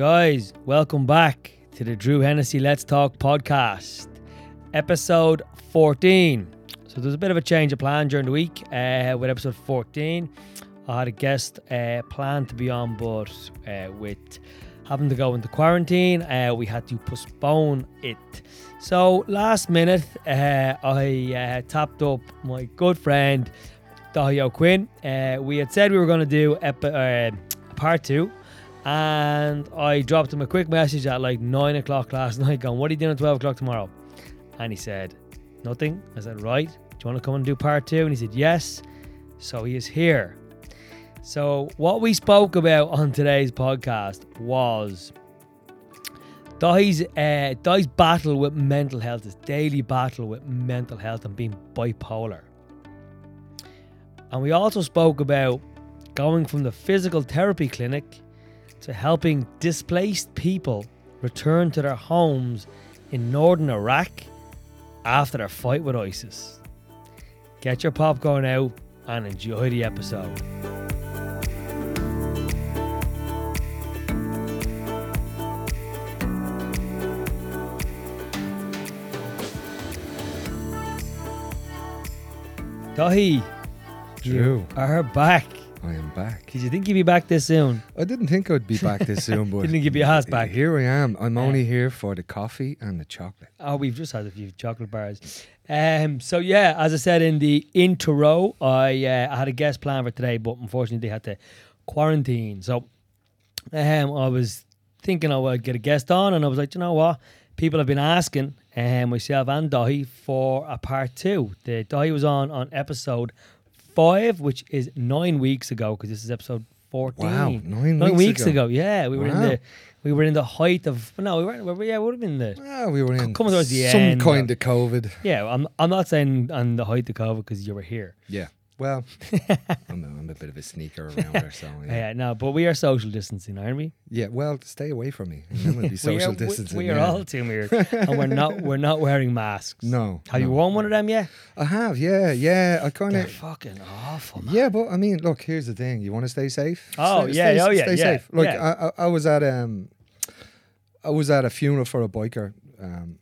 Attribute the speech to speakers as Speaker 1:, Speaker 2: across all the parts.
Speaker 1: Guys, welcome back to the Drew Hennessy Let's Talk podcast, episode 14. So there's a bit of a change of plan during the week uh, with episode 14. I had a guest uh, planned to be on, but uh, with having to go into quarantine, uh, we had to postpone it. So last minute, uh, I uh, tapped up my good friend Daithi O Cuinn. Uh, we had said we were going to do uh, part two, and I dropped him a quick message at like nine o'clock last night, going, "What are you doing at twelve o'clock tomorrow?" And he said, "Nothing." I said, "Right. Do you want to come and do part two? And he said, "Yes." So he is here. So what we spoke about on today's podcast was Dai's uh, Dai's battle with mental health, his daily battle with mental health and being bipolar. And we also spoke about going from the physical therapy clinic to helping displaced people return to their homes in northern Iraq after their fight with ISIS. Get your popcorn out and enjoy the episode. Daithi,
Speaker 2: Drew,
Speaker 1: are back.
Speaker 2: I am back.
Speaker 1: Did you think you'd be back this soon?
Speaker 2: I didn't think I'd be back this soon, but
Speaker 1: Didn't give you a ass back.
Speaker 2: Here I am. I'm only here for the coffee and the chocolate.
Speaker 1: Oh, we've just had a few chocolate bars. Um, so yeah, as I said in the intro, I uh, I had a guest plan for today, but unfortunately they had to quarantine. So um, I was thinking I would get a guest on, and I was like, you know what? People have been asking um, myself and Daithi for a part two. The Daithi was on on episode five, which is nine weeks ago, because this is episode fourteen.
Speaker 2: Wow, nine,
Speaker 1: Nine weeks,
Speaker 2: ago.
Speaker 1: ago. Yeah, we were in the we were in the height of no, we weren't. We were, yeah, we would have been the
Speaker 2: Ah, we were in
Speaker 1: coming towards the
Speaker 2: some
Speaker 1: end
Speaker 2: kind
Speaker 1: of-
Speaker 2: of COVID.
Speaker 1: yeah, I'm, I'm not saying on the height of COVID because you were here.
Speaker 2: Yeah. Well, I'm, a, I'm a bit of a sneaker around there, so
Speaker 1: Yeah.
Speaker 2: yeah.
Speaker 1: no, but we are social distancing, aren't we?
Speaker 2: Yeah. Well, stay away from me. And then we'll be social
Speaker 1: we are,
Speaker 2: distancing.
Speaker 1: We, we are
Speaker 2: yeah.
Speaker 1: all too weird, and we're not we're not wearing masks.
Speaker 2: No.
Speaker 1: Have you
Speaker 2: no.
Speaker 1: worn one of them yet?
Speaker 2: I have. Yeah. Yeah. I kind of.
Speaker 1: fucking awful. Man.
Speaker 2: Yeah, but I mean, look. Here's the thing. You want to stay safe?
Speaker 1: Oh,
Speaker 2: Stay-
Speaker 1: yeah,
Speaker 2: stay-
Speaker 1: oh, yeah,
Speaker 2: Stay
Speaker 1: yeah,
Speaker 2: safe. Like. I, I, I was at um, I was at a funeral for a biker. Um,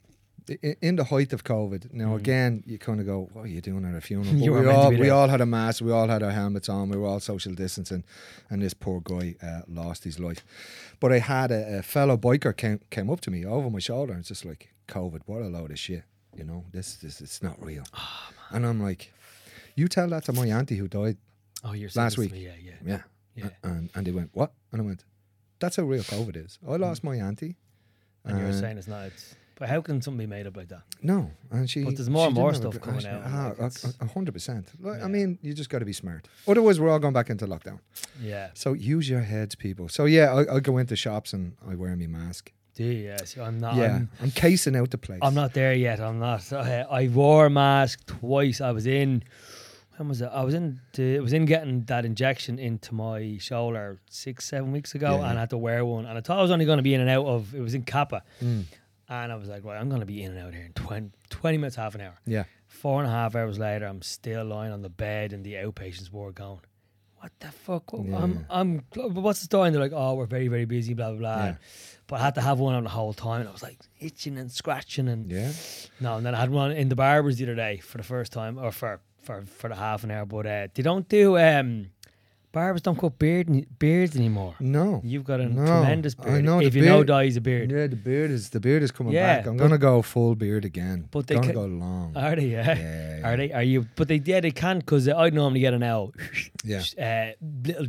Speaker 2: in the height of COVID. Now again, you kind of go, "What are you doing at a funeral?" But
Speaker 1: Mm. You were
Speaker 2: we all we all had a mask. We all had our helmets on. We were all social distancing, and this poor guy uh, lost his life. But I had a, a fellow biker came came up to me over my shoulder and it's just like, "COVID, what a load of shit." You know, this this it's not real.
Speaker 1: Ah,
Speaker 2: and I'm like, "You tell that to my auntie who died
Speaker 1: Oh, you're
Speaker 2: Last
Speaker 1: saying this to
Speaker 2: week.
Speaker 1: me, Yeah, yeah.
Speaker 2: yeah.
Speaker 1: Yeah.
Speaker 2: And, and they went, what? And I went, that's how real COVID is. I lost my auntie.
Speaker 1: And you were
Speaker 2: Uh,
Speaker 1: saying it's not. It's, but how can something be made up like that?
Speaker 2: No. And she.
Speaker 1: But there's more and more stuff
Speaker 2: a-
Speaker 1: coming out,
Speaker 2: ah, a-
Speaker 1: it's-
Speaker 2: a- a hundred percent. I mean, you just got to be smart. Otherwise, we're all going back into lockdown.
Speaker 1: Yeah.
Speaker 2: So use your heads, people. So yeah, I, I go into shops and I wear my mask.
Speaker 1: Do you? Yeah. See, I'm not.
Speaker 2: yeah,
Speaker 1: I'm,
Speaker 2: I'm, casing out the place.
Speaker 1: I'm not there yet. I'm not. I, I wore a mask twice. I was in. When was it? I was in. The, I was in getting that injection into my shoulder six, seven weeks ago,
Speaker 2: Yeah.
Speaker 1: and I had to wear one. And I thought I was only going to be in and out of. It was in Cappagh,
Speaker 2: Mm.
Speaker 1: And I was like, right, I'm going to be in and out here in 20, 20 minutes, half an hour.
Speaker 2: Yeah.
Speaker 1: Four and a half hours later, I'm still lying on the bed in the outpatients ward, going, "What the fuck? What-
Speaker 2: Yeah.
Speaker 1: I'm, I'm. What's the story?" And they're like, "Oh, we're very, very busy, blah blah blah."
Speaker 2: Yeah.
Speaker 1: But I had to have one on the whole time, and I was like itching and scratching, and
Speaker 2: Yeah.
Speaker 1: no, and then I had one in the barbers the other day for the first time, or for for for the half an hour. But uh, they don't do um, barbers don't cut beard beards anymore.
Speaker 2: No.
Speaker 1: You've got a
Speaker 2: No,
Speaker 1: tremendous
Speaker 2: I
Speaker 1: beard.
Speaker 2: know the
Speaker 1: if you know
Speaker 2: beard-
Speaker 1: dye's a beard,
Speaker 2: Yeah, the beard is the beard is coming
Speaker 1: Yeah,
Speaker 2: back. I'm
Speaker 1: but-
Speaker 2: gonna go full beard again.
Speaker 1: But they
Speaker 2: gonna
Speaker 1: ca-
Speaker 2: go long.
Speaker 1: are they? Yeah.
Speaker 2: yeah,
Speaker 1: Are they? Are you? But they yeah they can't because I normally get an L,
Speaker 2: Yeah.
Speaker 1: uh, little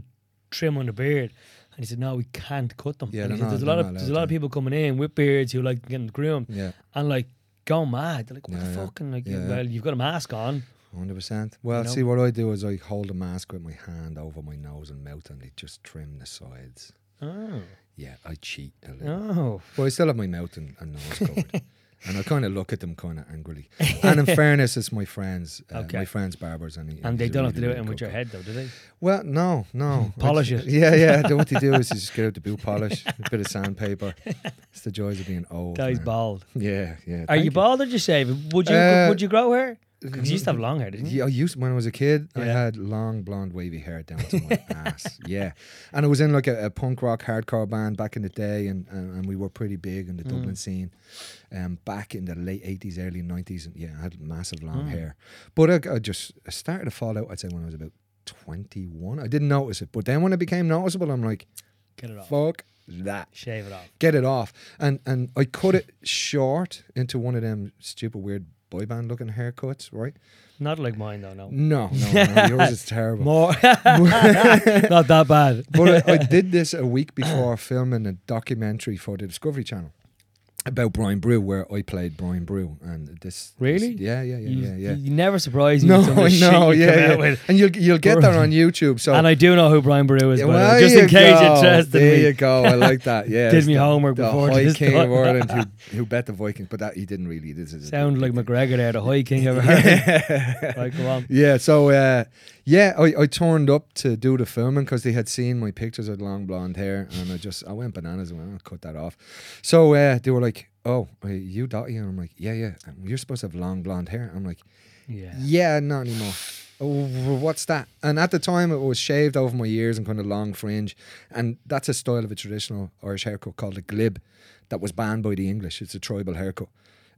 Speaker 1: trim on the beard. And he said, "No, we can't cut them."
Speaker 2: Yeah,
Speaker 1: and he said, "There's a lot of there's a lot of people coming in with beards who like getting groomed
Speaker 2: Yeah.
Speaker 1: and like go mad. They're like, "What the
Speaker 2: Yeah, yeah.
Speaker 1: fuck?" And like,
Speaker 2: Yeah, yeah.
Speaker 1: well, you've got a mask on.
Speaker 2: Hundred percent. Well,
Speaker 1: know?
Speaker 2: see what I do is I hold a mask with my hand over my nose and mouth, and I just trim the sides.
Speaker 1: Oh,
Speaker 2: Yeah, I cheat a little,
Speaker 1: oh,
Speaker 2: but I still have my mouth and, and nose covered. and I kind of look at them kind of angrily. And in fairness, it's my friends, uh,
Speaker 1: Okay.
Speaker 2: my friends barbers, and, he-
Speaker 1: and they don't have to do it in with your head though, do they?
Speaker 2: Well, no, no.
Speaker 1: Polish it.
Speaker 2: Yeah, yeah. What they do is you just get out the boot polish, a bit of sandpaper. It's the joys of being old.
Speaker 1: Guy's
Speaker 2: man.
Speaker 1: bald.
Speaker 2: Yeah, yeah.
Speaker 1: Are
Speaker 2: thank
Speaker 1: you bald or did you shave? Would you
Speaker 2: Uh,
Speaker 1: would you grow hair? Because you used to have long hair, didn't you?
Speaker 2: Yeah, I used when I was a kid. I had long blonde wavy hair down to my ass. Yeah, and I was in like a, a punk rock hardcore band back in the day, and, and, and we were pretty big in the
Speaker 1: Mm.
Speaker 2: Dublin scene. Um, back in the late eighties, early nineties, and yeah, I had massive long
Speaker 1: Mm.
Speaker 2: hair. But I, I just I started to fall out. I'd say when I was about twenty one. I didn't notice it, but then when it became noticeable, I'm like,
Speaker 1: Get it off.
Speaker 2: fuck that.
Speaker 1: Shave it off.
Speaker 2: Get it off, and and I cut it short into one of them stupid weird boy band looking haircuts, right?
Speaker 1: Not like mine though. No.
Speaker 2: No, no, no yours is terrible.
Speaker 1: More. Not that bad.
Speaker 2: But I, I did this a week before filming a documentary for the Discovery Channel about Brian Boru, where I played Brian Boru, and this
Speaker 1: Really?
Speaker 2: this- yeah, yeah, yeah,
Speaker 1: you,
Speaker 2: yeah, yeah.
Speaker 1: you never surprise me.
Speaker 2: no,
Speaker 1: with some
Speaker 2: I
Speaker 1: shit
Speaker 2: know,
Speaker 1: you
Speaker 2: yeah, yeah. and you'll you'll get that on YouTube. So
Speaker 1: and I do know who Brian Boru is,
Speaker 2: Yeah,
Speaker 1: by the way,
Speaker 2: well,
Speaker 1: just in case
Speaker 2: go.
Speaker 1: interested
Speaker 2: There
Speaker 1: me.
Speaker 2: you go. I like that. Yeah,
Speaker 1: Did me homework
Speaker 2: the
Speaker 1: before
Speaker 2: High King of. Ireland who, who bet the Vikings, but that he didn't really. This is
Speaker 1: Sound like McGregor there, the high king of Ireland. Right, go on.
Speaker 2: Yeah, so uh, yeah, I, I turned up to do the filming because they had seen my pictures of long blonde hair, and I just I went bananas and went, I'll cut that off. So uh, they were like, "Oh, are you Dottie?" And I'm like, "Yeah, yeah." And you're supposed to have long blonde hair. I'm like,
Speaker 1: Yeah.
Speaker 2: "Yeah, not anymore." Oh, what's that? And at the time, it was shaved over my ears and kind of long fringe, and that's a style of a traditional Irish haircut called a glib, that was banned by the English. It's a tribal haircut,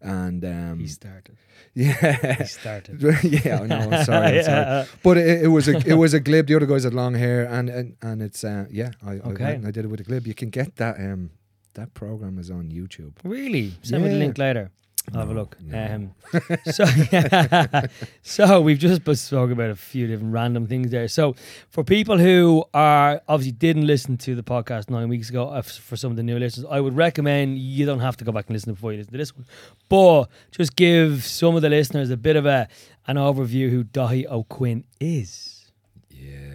Speaker 2: and um,
Speaker 1: He started.
Speaker 2: yeah,
Speaker 1: He started.
Speaker 2: yeah, I know. I'm sorry, I'm sorry. But it, it was a it was a glib. The other guys had long hair, and and, and it's uh, yeah. I, I,
Speaker 1: Okay.
Speaker 2: and I did it with a glib. You can get that. Um, that program is on YouTube.
Speaker 1: Really? Send me the link later. I'll have a look.
Speaker 2: no.
Speaker 1: Um, so, so we've just been spoken about a few different random things there. So, for people who are obviously didn't listen to the podcast nine weeks ago, uh, for some of the new listeners, I would recommend you don't have to go back and listen before you listen to this one, but just give some of the listeners a bit of a an overview who Daithi O Cuinn
Speaker 2: is.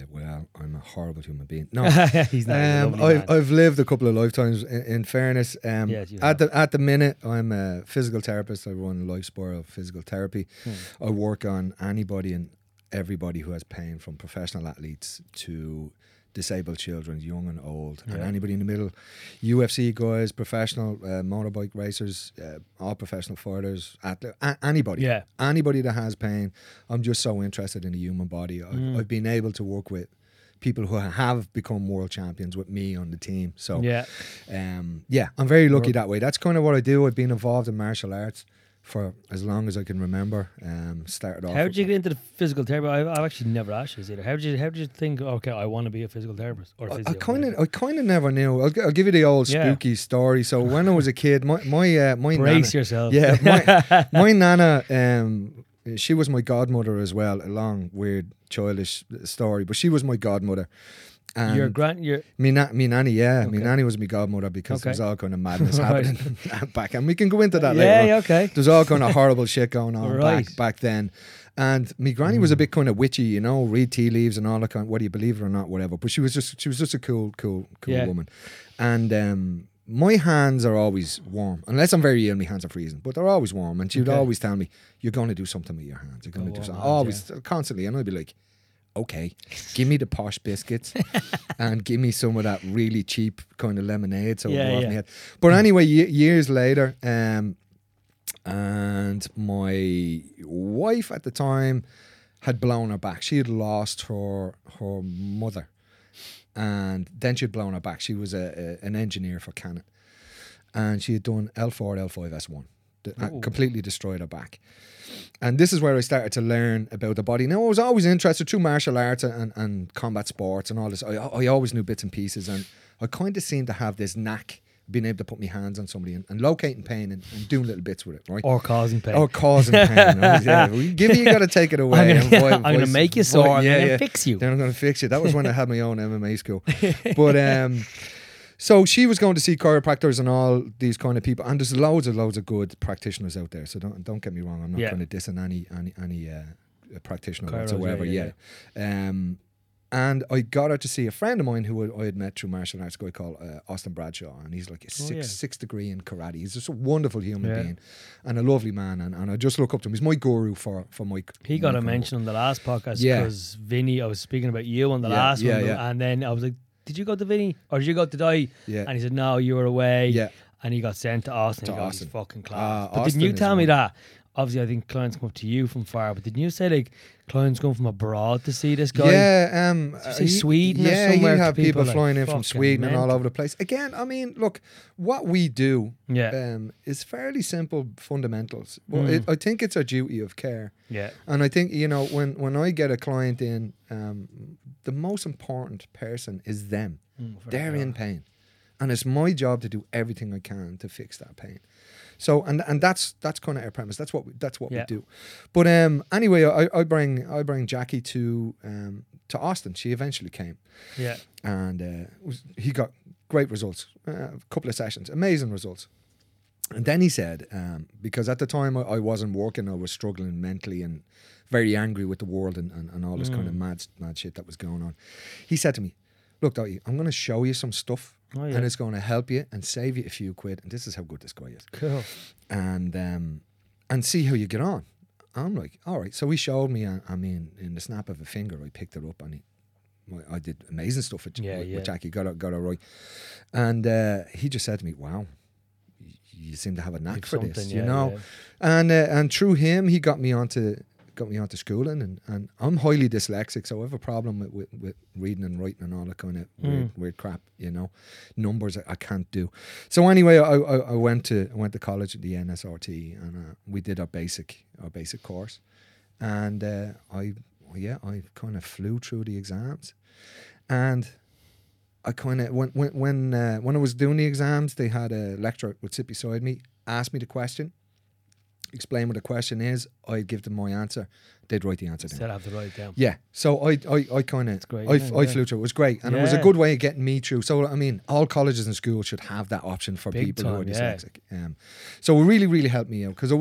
Speaker 2: Well, I'm a horrible human being. No,
Speaker 1: He's not.
Speaker 2: um, I've. I've lived a couple of lifetimes. In, in fairness, um,
Speaker 1: Yes,
Speaker 2: at the at the minute, I'm a physical therapist. I run Life Spiral Physical Therapy.
Speaker 1: Hmm.
Speaker 2: I work on anybody and everybody who has pain, from professional athletes to disabled children, young and old, and anybody in the middle. UFC guys, professional uh, motorbike racers, uh, all professional fighters, athlete, a- anybody
Speaker 1: Yeah.
Speaker 2: anybody that has pain, I'm just so interested in the human body. I,
Speaker 1: Mm.
Speaker 2: I've been able to work with people who have become world champions with me on the team. So,
Speaker 1: Yeah.
Speaker 2: um, yeah, I'm very lucky that way. That's kind of what I do. I've been involved in martial arts for as long as I can remember. Um, started off.
Speaker 1: How did you get into the physical therapy? I, I've actually never asked you this either. How did you How did you think? Okay, I want to be a physical therapist or a
Speaker 2: I- kind of, I kind of never knew. I'll, I'll give you the old
Speaker 1: Yeah.
Speaker 2: spooky story. So when I was a kid, my my uh, my
Speaker 1: brace
Speaker 2: nana,
Speaker 1: yourself.
Speaker 2: yeah, my, my nana, um, she was my godmother as well. A long, weird, childish story, but she was my godmother. And
Speaker 1: your grand, your
Speaker 2: me, na- me nanny, yeah, me
Speaker 1: Okay.
Speaker 2: nanny was my godmother because there was all kind of madness
Speaker 1: Right.
Speaker 2: happening back, and we can go into that
Speaker 1: yeah,
Speaker 2: later.
Speaker 1: yeah, okay.
Speaker 2: There's all kind of horrible shit going on
Speaker 1: Right.
Speaker 2: back back then. And me granny was a bit kind of witchy, you know, read tea leaves and all that kind. Whether you believe it or not, whatever. But she was just she was just a cool, cool, cool
Speaker 1: Yeah.
Speaker 2: woman. And um, my hands are always warm, unless I'm very ill. My hands are freezing, but they're always warm. And she would
Speaker 1: Okay.
Speaker 2: always tell me, "You're going to do something with your hands. You're going to do something."
Speaker 1: hands,
Speaker 2: always, constantly, and I'd be like. Okay, give me the posh biscuits and give me some of that really cheap kind of lemonade so
Speaker 1: Yeah, yeah.
Speaker 2: head. But anyway, ye- years later, um, and my wife at the time had blown her back. She had lost her her mother, and then she'd blown her back. She was a, a an engineer for Canon, and she had done L four, L five, S one,
Speaker 1: Ooh.
Speaker 2: completely destroyed her back. And this is where I started to learn about the body. Now I was always interested through martial arts and, and combat sports and all this. I, I always knew bits and pieces, and I kind of seemed to have this knack being able to put my hands on somebody and, and locating pain and, and doing little bits with it, right?
Speaker 1: or causing pain.
Speaker 2: Or causing pain. Was, yeah, well, give me, you got to take it away.
Speaker 1: I'm
Speaker 2: and
Speaker 1: gonna,
Speaker 2: voice-
Speaker 1: I'm gonna
Speaker 2: voice-
Speaker 1: make you sore
Speaker 2: yeah, yeah.
Speaker 1: fix you.
Speaker 2: Then I'm going to fix you. That was when I had my own MMA school. But um, so she was going to see chiropractors and all these kind of people, and there's loads and loads of good practitioners out there. So don't don't get me wrong. I'm not
Speaker 1: Yeah.
Speaker 2: going to diss on any any any uh, practitioner
Speaker 1: Chiros,
Speaker 2: whatsoever.
Speaker 1: yeah,
Speaker 2: Yeah. Um, and I got her to see a friend of mine who I had met through martial arts, guy called uh, Austin Bradshaw, and he's like a
Speaker 1: Oh,
Speaker 2: six
Speaker 1: yeah.
Speaker 2: six degree in karate. He's just a wonderful human
Speaker 1: Yeah.
Speaker 2: being and a lovely man, and, and I just look up to him. He's my guru for for my.
Speaker 1: He got
Speaker 2: my
Speaker 1: a mention on the last podcast
Speaker 2: Yeah.
Speaker 1: because Vinny, I was speaking about you on the
Speaker 2: Yeah,
Speaker 1: last
Speaker 2: yeah,
Speaker 1: one,
Speaker 2: yeah.
Speaker 1: and then I was like, "Did you go to Vinny or did you go to Die?"
Speaker 2: Yeah.
Speaker 1: And he said, "No, you were away."
Speaker 2: Yeah.
Speaker 1: And he got sent to Austin.
Speaker 2: To
Speaker 1: he got
Speaker 2: Austin.
Speaker 1: fucking class.
Speaker 2: Ah,
Speaker 1: but
Speaker 2: Austin
Speaker 1: didn't you tell me that? Obviously, I think clients come up to you from far, but didn't you say like clients come from abroad to see this guy?
Speaker 2: Yeah, um, he-
Speaker 1: Sweden or
Speaker 2: Yeah,
Speaker 1: somewhere
Speaker 2: you have people,
Speaker 1: people, like,
Speaker 2: flying in from Sweden and all over the place. Again, I mean, look, what we do
Speaker 1: Yeah.
Speaker 2: um, is fairly simple fundamentals. But
Speaker 1: Mm.
Speaker 2: it, I think it's our duty of care.
Speaker 1: Yeah.
Speaker 2: And I think you know when when I get a client in, um, the most important person is them.
Speaker 1: Mm,
Speaker 2: They're in pain, and it's my job to do everything I can to fix that pain. So and and that's that's kind of our premise. That's what we, that's what
Speaker 1: Yeah.
Speaker 2: we do. But um, anyway, I, I bring I bring Jackie to um, to Austin. She eventually came,
Speaker 1: Yeah.
Speaker 2: and uh, was, he got great results. Uh, a couple of sessions, amazing results. And then he said, um, because at the time I, I wasn't working, I was struggling mentally and very angry with the world and, and, and all this kind of mad mad shit that was going on. He said to me, "Look, Dottie, I'm going to show you some stuff,
Speaker 1: Oh, yeah.
Speaker 2: and it's going to help you and save you a few quid. And this is how good this guy is,
Speaker 1: Cool.
Speaker 2: and um, and see how you get on." I'm like, "All right." So he showed me. uh, I mean, in the snap of a finger, I picked it up and he. I- I did amazing stuff with,
Speaker 1: Yeah,
Speaker 2: with,
Speaker 1: yeah.
Speaker 2: with Jackie. Got it, got it right, and uh, he just said to me, "Wow, you seem to have a knack for this,
Speaker 1: something,
Speaker 2: you know."
Speaker 1: yeah.
Speaker 2: And uh, and through him, he got me onto got me onto schooling, and, and I'm highly dyslexic, so I have a problem with, with, with reading and writing and all that kind of weird,
Speaker 1: Mm.
Speaker 2: weird crap, you know, numbers I, I can't do. So anyway, I, I, I went to I went to college at the NSRT, and uh, we did our basic our basic course, and uh, I yeah I kind of flew through the exams, and. I kind of when when when uh, when I was doing the exams, they had a lecturer would sit beside me, ask me the question, explain what the question is. I'd give them my answer. They'd write the answer down.
Speaker 1: Still have to write it down.
Speaker 2: Yeah, so I I, I kind of
Speaker 1: great,
Speaker 2: I? I
Speaker 1: Yeah.
Speaker 2: flew through. It was great, and it was a good way of getting me through. So I mean, all colleges and schools should have that option for
Speaker 1: Big
Speaker 2: people who are
Speaker 1: time, yeah.
Speaker 2: dyslexic. Um, so it really really helped me out because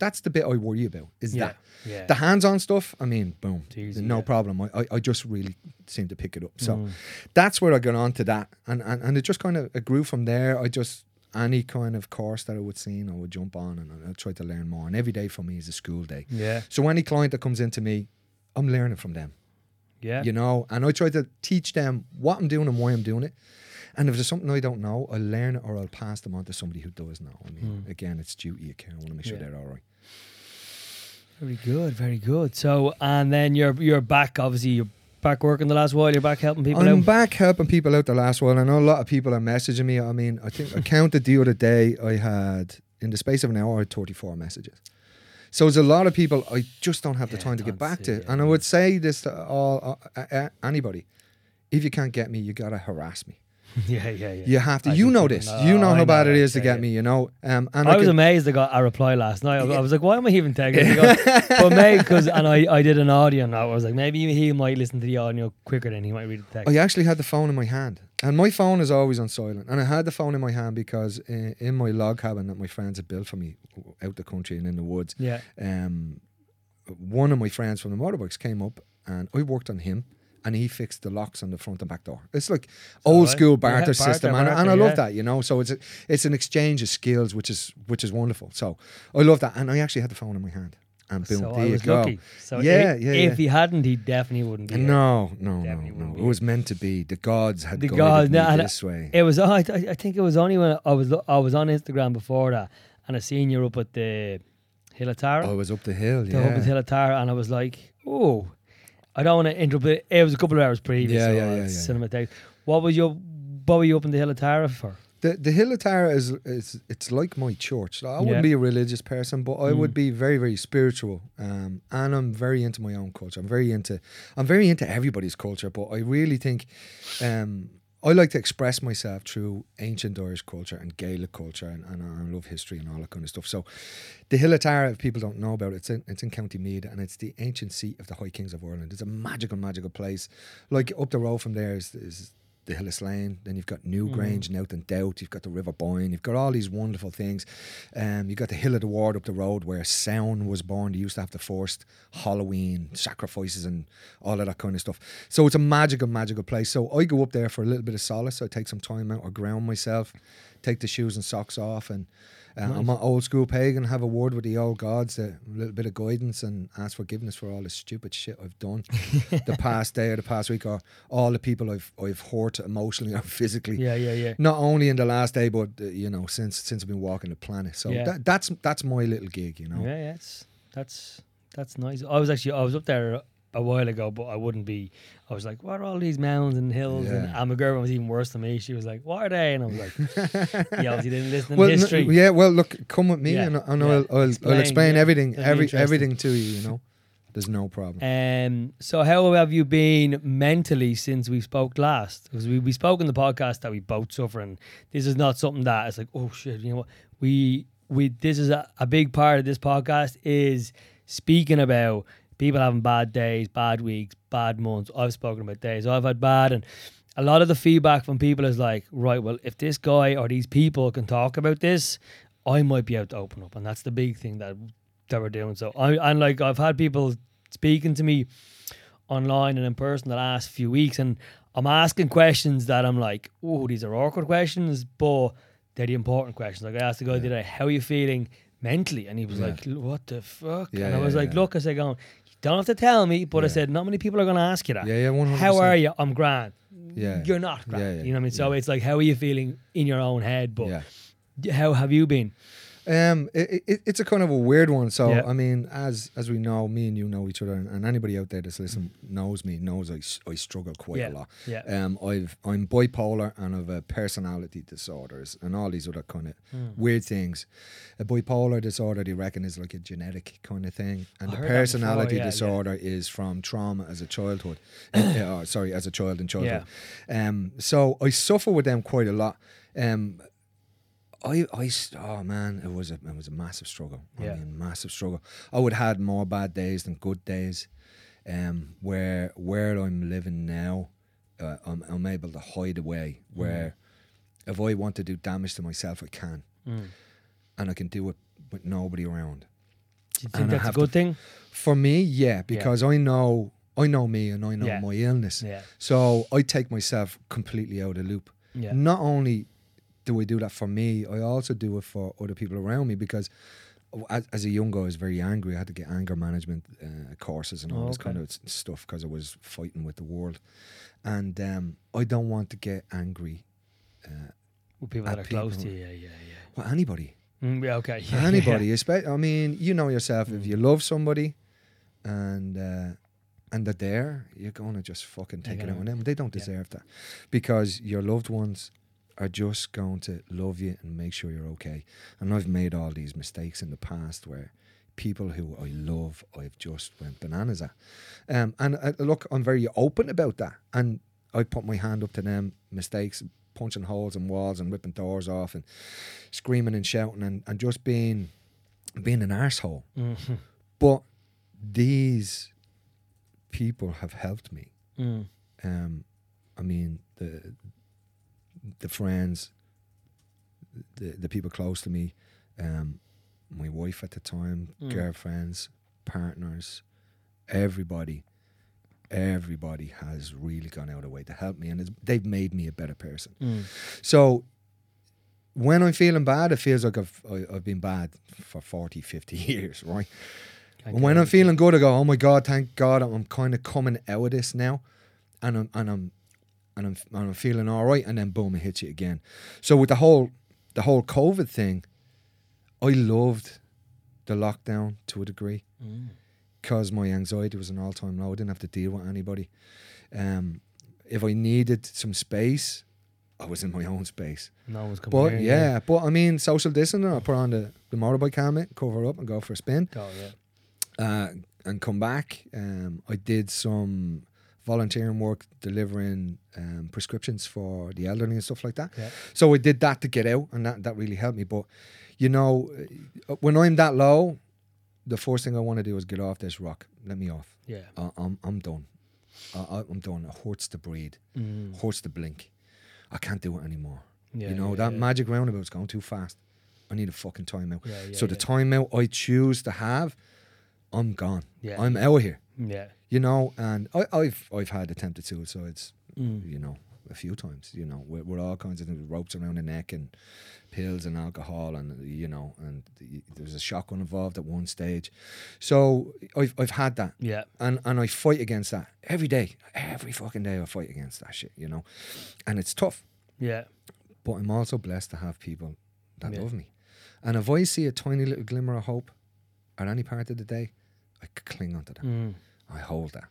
Speaker 2: that's the bit I worry about is
Speaker 1: Yeah.
Speaker 2: that
Speaker 1: Yeah.
Speaker 2: the hands-on stuff. I mean, boom,
Speaker 1: easy,
Speaker 2: no
Speaker 1: yeah.
Speaker 2: problem. I, I I just really seem to pick it up. So
Speaker 1: Mm.
Speaker 2: that's where I got on to that, and and, and it just kind of grew from there. I just any kind of course that I would see, I would jump on and I try to learn more. And every day for me is a school day.
Speaker 1: Yeah.
Speaker 2: So any client that comes into me, I'm learning from them,
Speaker 1: Yeah.
Speaker 2: you know, and I try to teach them what I'm doing and why I'm doing it. And if there's something I don't know, I'll learn it or I'll pass them on to somebody who does know. I mean,
Speaker 1: Mm.
Speaker 2: again, it's duty of care. I want to make sure
Speaker 1: Yeah.
Speaker 2: they're all right.
Speaker 1: Very good. Very good. So, and then you're you're back. Obviously, you're back working the last while. You're back helping people out.
Speaker 2: I'm
Speaker 1: out.
Speaker 2: back helping people out the last while. I know a lot of people are messaging me. I mean, I think I counted the other day. I had in the space of an hour, I had 34 messages. So there's a lot of people I just don't have the
Speaker 1: Yeah,
Speaker 2: time to get back
Speaker 1: see
Speaker 2: to.
Speaker 1: it,
Speaker 2: And I would say this to all uh, uh, anybody: if you can't get me, you gotta harass me.
Speaker 1: yeah, yeah, yeah.
Speaker 2: You have to.
Speaker 1: I
Speaker 2: you know this.
Speaker 1: know-
Speaker 2: you know
Speaker 1: I
Speaker 2: how bad it
Speaker 1: is
Speaker 2: is to get
Speaker 1: yeah.
Speaker 2: me. You know. Um, and
Speaker 1: I
Speaker 2: I
Speaker 1: was
Speaker 2: could-
Speaker 1: amazed I got a reply last night. I was, I was like, why am I even taking it? But mate, because and I, I did an audio now. I was like, maybe he might listen to the audio quicker than he might read the text.
Speaker 2: I actually had the phone in my hand, and my phone is always on silent. And I had the phone in my hand because in, in my log cabin that my friends had built for me out the country and in the woods,
Speaker 1: yeah,
Speaker 2: um, one of my friends from the motorbikes came up, and I worked on him. And he fixed the locks on the front and back door. It's like old
Speaker 1: alright.
Speaker 2: school
Speaker 1: Yeah,
Speaker 2: barter
Speaker 1: barter,
Speaker 2: system, and, and
Speaker 1: barter,
Speaker 2: I love
Speaker 1: yeah.
Speaker 2: that, you know. So it's a, it's an exchange of skills, which is which is wonderful. So I love that, and I actually had the phone in my hand, and boom,
Speaker 1: so
Speaker 2: there
Speaker 1: I
Speaker 2: you go.
Speaker 1: lucky. So
Speaker 2: Yeah,
Speaker 1: if,
Speaker 2: yeah,
Speaker 1: if
Speaker 2: yeah.
Speaker 1: he hadn't, he definitely wouldn't be.
Speaker 2: No, no, no, no. It was meant to be. The gods had
Speaker 1: The gods,
Speaker 2: me
Speaker 1: no,
Speaker 2: this way.
Speaker 1: It was. I, I think it was only when I was I was on Instagram before that, and I seen you up at the Hill of Tara.
Speaker 2: Oh, I was up the hill,
Speaker 1: the hub at
Speaker 2: Oh, yeah.
Speaker 1: Hill of Tara, and I was like, oh, I don't want to interrupt. It It was a couple of hours previous.
Speaker 2: Yeah,
Speaker 1: so
Speaker 2: yeah, yeah, yeah.
Speaker 1: Cinema text. What was your? What were you up in the Hill of Tara for?
Speaker 2: The the hill of Tara is is it's like my church. I wouldn't
Speaker 1: Yeah.
Speaker 2: be a religious person, but I would
Speaker 1: Mm.
Speaker 2: be very very spiritual. Um, and I'm very into my own culture. I'm very into I'm very into everybody's culture, but I really think um. I like to express myself through ancient Irish culture and Gaelic culture, and, and I love history and all that kind of stuff. So, the Hill of Tara, if people don't know about it, it's in, it's in County Meath, and it's the ancient seat of the High Kings of Ireland. It's a magical, magical place. Like up the road from there is, is the Hill of Slane. Then you've got Newgrange, mm. Knowth and Dowth. You've got the River Boyne. You've got all these wonderful things. Um, you've got the Hill of the Ward up the road where Samhain was born. They used to have the first Halloween sacrifices and all of that kind of stuff. So it's a magical, magical place. So I go up there for a little bit of solace. I take some time out, I ground myself, take the shoes and socks off, and Uh, I'm an old school pagan. Have a word with the old gods, a little bit of guidance, and ask forgiveness for all the stupid shit I've done the past day or the past week, or all the people I've I've hurt emotionally or physically.
Speaker 1: Yeah, yeah, yeah.
Speaker 2: Not only in the last day, but uh, you know, since since I've been walking the planet. So
Speaker 1: Yeah.
Speaker 2: that, that's that's my little gig. You know.
Speaker 1: Yeah, yeah, it's, that's that's nice. I was actually I was up there a while ago, but I wouldn't be. I was like, "What are all these mountains and hills?" And,
Speaker 2: Yeah.
Speaker 1: and my girlfriend was even worse than me. She was like, "What are they?" And I was like, "You obviously didn't listen
Speaker 2: Well, n-
Speaker 1: history."
Speaker 2: yeah. Well, look, come with me,
Speaker 1: Yeah,
Speaker 2: and, and
Speaker 1: yeah.
Speaker 2: I'll, I'll,
Speaker 1: Explain,
Speaker 2: I'll explain everything, every everything to you. You know, there's no problem.
Speaker 1: Um, so how have you been mentally since we spoke last? Because we, we spoke in the podcast that we both suffer, and this is not something that it's like, oh shit, you know what? We we this is a, a big part of this podcast is speaking about people having bad days, bad weeks, bad months. I've spoken about days I've had bad, and a lot of the feedback from people is like, right, well, if this guy or these people can talk about this, I might be able to open up, and that's the big thing that that we're doing. So I and like I've had people speaking to me online and in person the last few weeks, and I'm asking questions that I'm like, oh, these are awkward questions, but they're the important questions. Like I asked the guy today, how are you feeling mentally? And he was
Speaker 2: Yeah.
Speaker 1: like, what the fuck?
Speaker 2: Yeah,
Speaker 1: and I was
Speaker 2: yeah,
Speaker 1: like,
Speaker 2: yeah.
Speaker 1: look, I said, going, don't have to tell me, but I said, not many people are going to ask you that.
Speaker 2: Yeah, yeah, one hundred.
Speaker 1: How are you? I'm grand.
Speaker 2: Yeah.
Speaker 1: You're not grand.
Speaker 2: Yeah, yeah,
Speaker 1: you know what I mean? So it's like, how are you feeling in your own head? But how have you been?
Speaker 2: Um, it, it, it's a kind of a weird one. So
Speaker 1: Yeah.
Speaker 2: I mean, as as we know, me and you know each other, and, and anybody out there that's listening knows me, knows I, I struggle quite
Speaker 1: Yeah.
Speaker 2: a lot.
Speaker 1: Yeah.
Speaker 2: Um, I've I'm bipolar and I've a personality disorders and all these other kind of
Speaker 1: Hmm.
Speaker 2: weird things. A bipolar disorder, they reckon, is like a genetic kind of thing, and
Speaker 1: I
Speaker 2: the
Speaker 1: before,
Speaker 2: personality
Speaker 1: yeah,
Speaker 2: disorder is from trauma as a childhood. uh, uh, sorry, as a child in childhood. Um, so I suffer with them quite a lot. Um, I, I, oh man, it was a, it was a massive struggle.
Speaker 1: Yeah.
Speaker 2: I mean, massive struggle. I would have had more bad days than good days. Um, where where I'm living now, uh, I'm, I'm able to hide away. Where if I want to do damage to myself, I can,
Speaker 1: Mm.
Speaker 2: and I can do it with nobody around.
Speaker 1: Do you think
Speaker 2: And
Speaker 1: that's a
Speaker 2: have to-
Speaker 1: good thing?
Speaker 2: For me, yeah, because I know I know me and I know
Speaker 1: Yeah.
Speaker 2: my illness.
Speaker 1: Yeah.
Speaker 2: So I take myself completely out of the loop.
Speaker 1: Yeah.
Speaker 2: Not only do I do that for me, I also do it for other people around me because as, as a young guy, I was very angry. I had to get anger management uh, courses and all
Speaker 1: Oh,
Speaker 2: this
Speaker 1: okay.
Speaker 2: kind of stuff because I was fighting with the world. And um, I don't want to get angry
Speaker 1: With people that are close to you. Yeah, yeah, yeah.
Speaker 2: with anybody.
Speaker 1: Mm, yeah, okay. Yeah,
Speaker 2: anybody. espe- I mean, you know yourself. If
Speaker 1: Mm.
Speaker 2: you love somebody and uh, and they're there, you're going to just fucking take it out on them. They don't
Speaker 1: yeah.
Speaker 2: deserve that because your loved ones are just going to love you and make sure you're okay. And I've made all these mistakes in the past where people who I love, I've just went bananas at. Um, and uh, look, I'm very open about that. And I put my hand up to them mistakes, punching holes in walls and ripping doors off and screaming and shouting and, and just being being an arsehole.
Speaker 1: Mhm.
Speaker 2: But these people have helped me.
Speaker 1: Mm.
Speaker 2: Um, I mean the the friends, the the people close to me, um, my wife at the time,
Speaker 1: Mm.
Speaker 2: girlfriends, partners, everybody, everybody has really gone out of way to help me, and it's, they've made me a better person.
Speaker 1: Mm.
Speaker 2: So when I'm feeling bad, it feels like I've I've been bad for 40, 50 years, right? And when I'm feeling good, I go, "Oh my god, thank God, I'm kind of coming out of this now," and I'm and I'm and I'm and I'm feeling all right. And then boom, it hits you again. So with the whole the whole COVID thing, I loved the lockdown to a degree
Speaker 1: Mm.
Speaker 2: because my anxiety was an all time low. I didn't have to deal with anybody. Um, if I needed some space, I was in my own space.
Speaker 1: No one's coming
Speaker 2: But yeah, but I mean, social distancing. I put on the, the motorbike helmet, cover up, and go for a spin
Speaker 1: Oh, yeah.
Speaker 2: uh, and come back. Um, I did some volunteering work delivering um, prescriptions for the elderly and stuff like that.
Speaker 1: Yeah.
Speaker 2: So I did that to get out, and that, that really helped me. But you know, uh, when I'm that low, the first thing I want to do is get off this rock. Let me off.
Speaker 1: Yeah.
Speaker 2: I, I'm I'm done. I, I'm done. It hurts to breathe.
Speaker 1: Mm.
Speaker 2: Hurts to blink. I can't do it anymore.
Speaker 1: Yeah,
Speaker 2: you know
Speaker 1: yeah,
Speaker 2: that
Speaker 1: yeah.
Speaker 2: magic roundabout's going too fast. I need a fucking timeout.
Speaker 1: Yeah, yeah,
Speaker 2: so the timeout I choose to have, I'm gone.
Speaker 1: Yeah,
Speaker 2: I'm out of here.
Speaker 1: Yeah.
Speaker 2: You know, and I, I've I've had attempted suicides.
Speaker 1: Mm.
Speaker 2: You know, a few times, you know, with, with all kinds of things, ropes around the neck and pills and alcohol, and you know, and the, there was a shotgun involved at one stage. So I've I've had that,
Speaker 1: Yeah.
Speaker 2: and and I fight against that every day, every fucking day. I fight against that shit, you know, and it's tough.
Speaker 1: Yeah.
Speaker 2: But I'm also blessed to have people that
Speaker 1: Yeah.
Speaker 2: love me, and if I see a tiny little glimmer of hope at any part of the day, I cling onto that.
Speaker 1: Mm.
Speaker 2: I hold that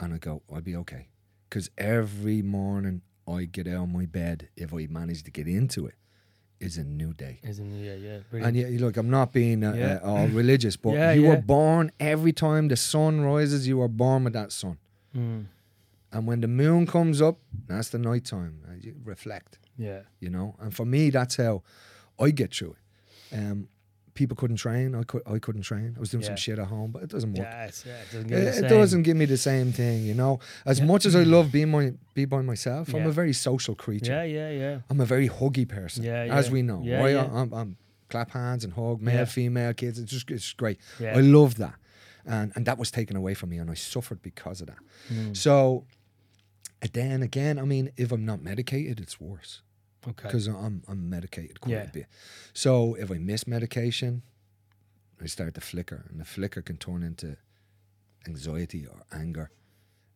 Speaker 2: and I go, I'll be okay. Because every morning I get out of my bed, if I manage to get into it, is a new day.
Speaker 1: Isn't yeah, yeah.
Speaker 2: And
Speaker 1: Brilliant.
Speaker 2: yeah, look, I'm not being uh,
Speaker 1: Yeah.
Speaker 2: uh, all religious, but
Speaker 1: Yeah,
Speaker 2: you
Speaker 1: yeah.
Speaker 2: were born every time the sun rises, you were born with that sun.
Speaker 1: Mm.
Speaker 2: And when the moon comes up, that's the night time. Uh, you reflect,
Speaker 1: Yeah.
Speaker 2: you know. And for me, that's how I get through it. Um, people couldn't train. I could. I couldn't train. I was doing
Speaker 1: Yeah.
Speaker 2: some shit at home, but it doesn't work.
Speaker 1: Yeah, it's, yeah, it doesn't the
Speaker 2: It, it doesn't give me the same thing, you know. As
Speaker 1: Yeah.
Speaker 2: much as I love being my be by myself, I'm a very social creature.
Speaker 1: Yeah, yeah, yeah.
Speaker 2: I'm a very huggy person,
Speaker 1: Yeah,
Speaker 2: as we know.
Speaker 1: Yeah,
Speaker 2: right? I'm, I'm clap hands and hug, male, female, kids. It's just it's great.
Speaker 1: Yeah.
Speaker 2: I love that, and and that was taken away from me, and I suffered because of that.
Speaker 1: Mm.
Speaker 2: So, and then again, I mean, if I'm not medicated, it's worse
Speaker 1: Okay.
Speaker 2: because I'm I'm medicated quite
Speaker 1: Yeah.
Speaker 2: a bit. So if I miss medication, I start to flicker, and the flicker can turn into anxiety or anger,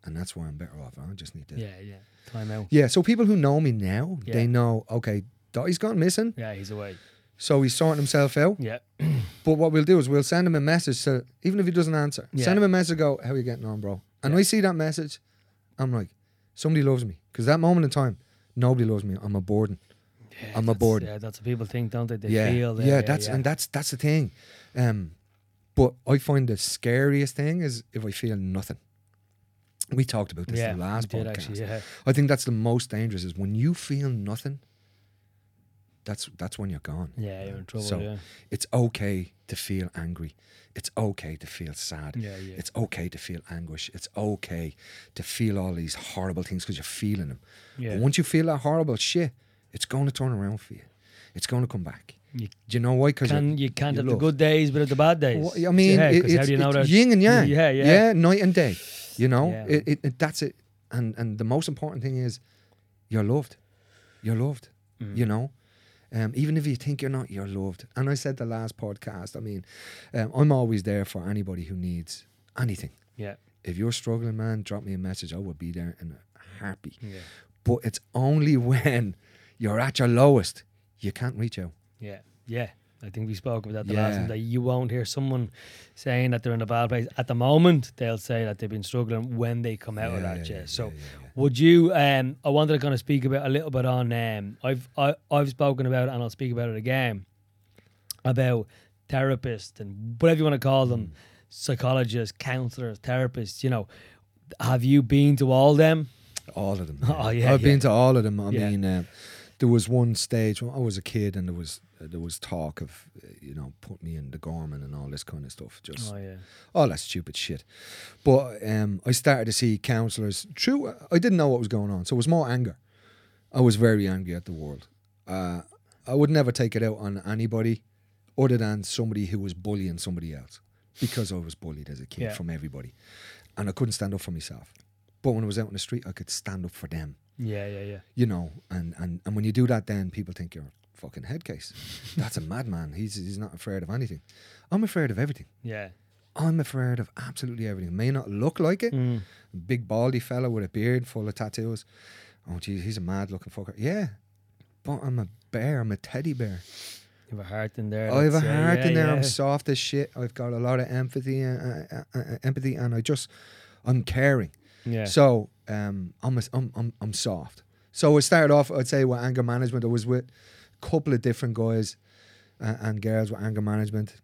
Speaker 2: and that's why I'm better off. I just need to.
Speaker 1: Yeah, yeah. Time out.
Speaker 2: Yeah, So people who know me now,
Speaker 1: Yeah.
Speaker 2: they know. Okay, Dottie's gone missing,
Speaker 1: Yeah, he's away.
Speaker 2: so he's sorting himself out.
Speaker 1: Yeah.
Speaker 2: But what we'll do is we'll send him a message. So even if he doesn't answer,
Speaker 1: Yeah.
Speaker 2: send him a message. Go, how are you getting on, bro? And
Speaker 1: Yeah.
Speaker 2: I see that message, I'm like, somebody loves me because that moment in time, nobody loves me. I'm a burden.
Speaker 1: yeah
Speaker 2: I'm
Speaker 1: a
Speaker 2: burden.
Speaker 1: Yeah, that's what people think, don't they? They
Speaker 2: yeah,
Speaker 1: feel. that-
Speaker 2: yeah, that's
Speaker 1: yeah.
Speaker 2: and that's that's the thing. Um, but I find the scariest thing is if I feel nothing. We talked about this
Speaker 1: yeah,
Speaker 2: the last podcast.
Speaker 1: actually. Yeah.
Speaker 2: I think that's the most dangerous is when you feel nothing. That's that's when you're gone.
Speaker 1: Yeah, you're in trouble.
Speaker 2: So
Speaker 1: yeah.
Speaker 2: it's okay to feel angry. It's okay to feel sad.
Speaker 1: Yeah, yeah.
Speaker 2: It's okay to feel anguish. It's okay to feel all these horrible things because you're feeling them.
Speaker 1: yeah.
Speaker 2: But once you feel that horrible shit, it's going to turn around for you. It's going to come back.
Speaker 1: You
Speaker 2: Do you know why? Because
Speaker 1: can you can't have the good days without the bad days.
Speaker 2: Well, I mean,
Speaker 1: yeah,
Speaker 2: it, it's,
Speaker 1: you know
Speaker 2: it's yin and yang.
Speaker 1: Yeah, yeah.
Speaker 2: yeah, night and day. You know,
Speaker 1: Yeah.
Speaker 2: it, it, it, that's it. And and the most important thing is, you're loved. You're loved.
Speaker 1: Mm.
Speaker 2: You know, um, even if you think you're not, you're loved. And I said the last podcast. I mean, um, I'm always there for anybody who needs anything.
Speaker 1: Yeah,
Speaker 2: If you're struggling, man, drop me a message. I will be there and happy.
Speaker 1: yeah,
Speaker 2: But it's only when you're at your lowest you can't reach out.
Speaker 1: yeah, yeah. I think we spoke about that the
Speaker 2: Yeah.
Speaker 1: last time. That you won't hear someone saying that they're in a bad place at the moment. They'll say that they've been struggling when they come out of that. Yeah. so,
Speaker 2: yeah, yeah.
Speaker 1: would you? Um, I wanted to kind of speak about a little bit on. Um, I've I, I've spoken about it, and I'll speak about it again. About therapists and whatever you want to call them,
Speaker 2: Mm.
Speaker 1: psychologists, counselors, therapists. You know, have you been to all them?
Speaker 2: All of them.
Speaker 1: Oh, yeah,
Speaker 2: I've
Speaker 1: yeah.
Speaker 2: been to all of them. I
Speaker 1: Yeah.
Speaker 2: mean, um, there was one stage when I was a kid, and there was uh, there was talk of uh, you know put me in the Gorman and all this kind of stuff. Just
Speaker 1: Oh yeah,
Speaker 2: all that stupid shit. But um, I started to see counsellors. True, I didn't know what was going on, so it was more anger. I was very angry at the world. Uh, I would never take it out on anybody other than somebody who was bullying somebody else because I was bullied as a kid
Speaker 1: Yeah.
Speaker 2: from everybody, and I couldn't stand up for myself. But when I was out in the street, I could stand up for them
Speaker 1: yeah, yeah, yeah.
Speaker 2: you know, and, and, and when you do that, then people think you're fucking head case. That's a madman. He's he's not afraid of anything. I'm afraid of everything.
Speaker 1: Yeah.
Speaker 2: I'm afraid of absolutely everything. May not look like it.
Speaker 1: Mm.
Speaker 2: Big baldy fella with a beard full of tattoos. Oh geez, he's a mad looking fucker. Yeah, but I'm a bear. I'm a teddy bear.
Speaker 1: You have a heart in there.
Speaker 2: I have a heart
Speaker 1: yeah,
Speaker 2: in there.
Speaker 1: yeah.
Speaker 2: I'm soft as shit. I've got a lot of empathy, uh, uh, uh, uh, empathy, and I just I'm caring.
Speaker 1: Yeah.
Speaker 2: So um, I'm, a, I'm I'm I'm soft. So I started off, I'd say, with anger management. I was with couple of different guys uh, and girls with anger management.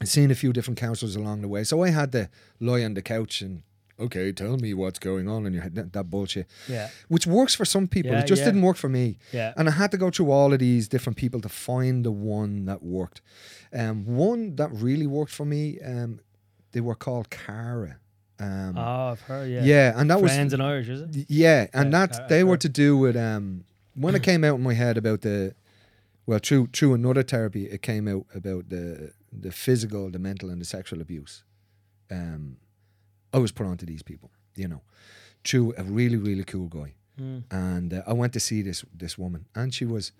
Speaker 2: I'd seen a few different counselors along the way. So I had to lie on the couch and okay, tell me what's going on in your head. That, that bullshit,
Speaker 1: yeah.
Speaker 2: which works for some people.
Speaker 1: Yeah,
Speaker 2: it just
Speaker 1: yeah.
Speaker 2: didn't work for me.
Speaker 1: Yeah.
Speaker 2: And I had to go through all of these different people to find the one that worked. Um, one that really worked for me, um, they were called Cara. Um,
Speaker 1: oh, I've heard. Yeah.
Speaker 2: yeah. and that was
Speaker 1: Friends in Irish, is it?
Speaker 2: Yeah, and
Speaker 1: Yeah,
Speaker 2: that's
Speaker 1: I-
Speaker 2: they
Speaker 1: I've
Speaker 2: were to do with um when it came out in my head about the well through through another therapy it came out about the the physical, the mental and the sexual abuse. Um I was put onto these people, you know, through a really, really cool guy.
Speaker 1: Mm.
Speaker 2: and uh, I went to see this this woman, and she was,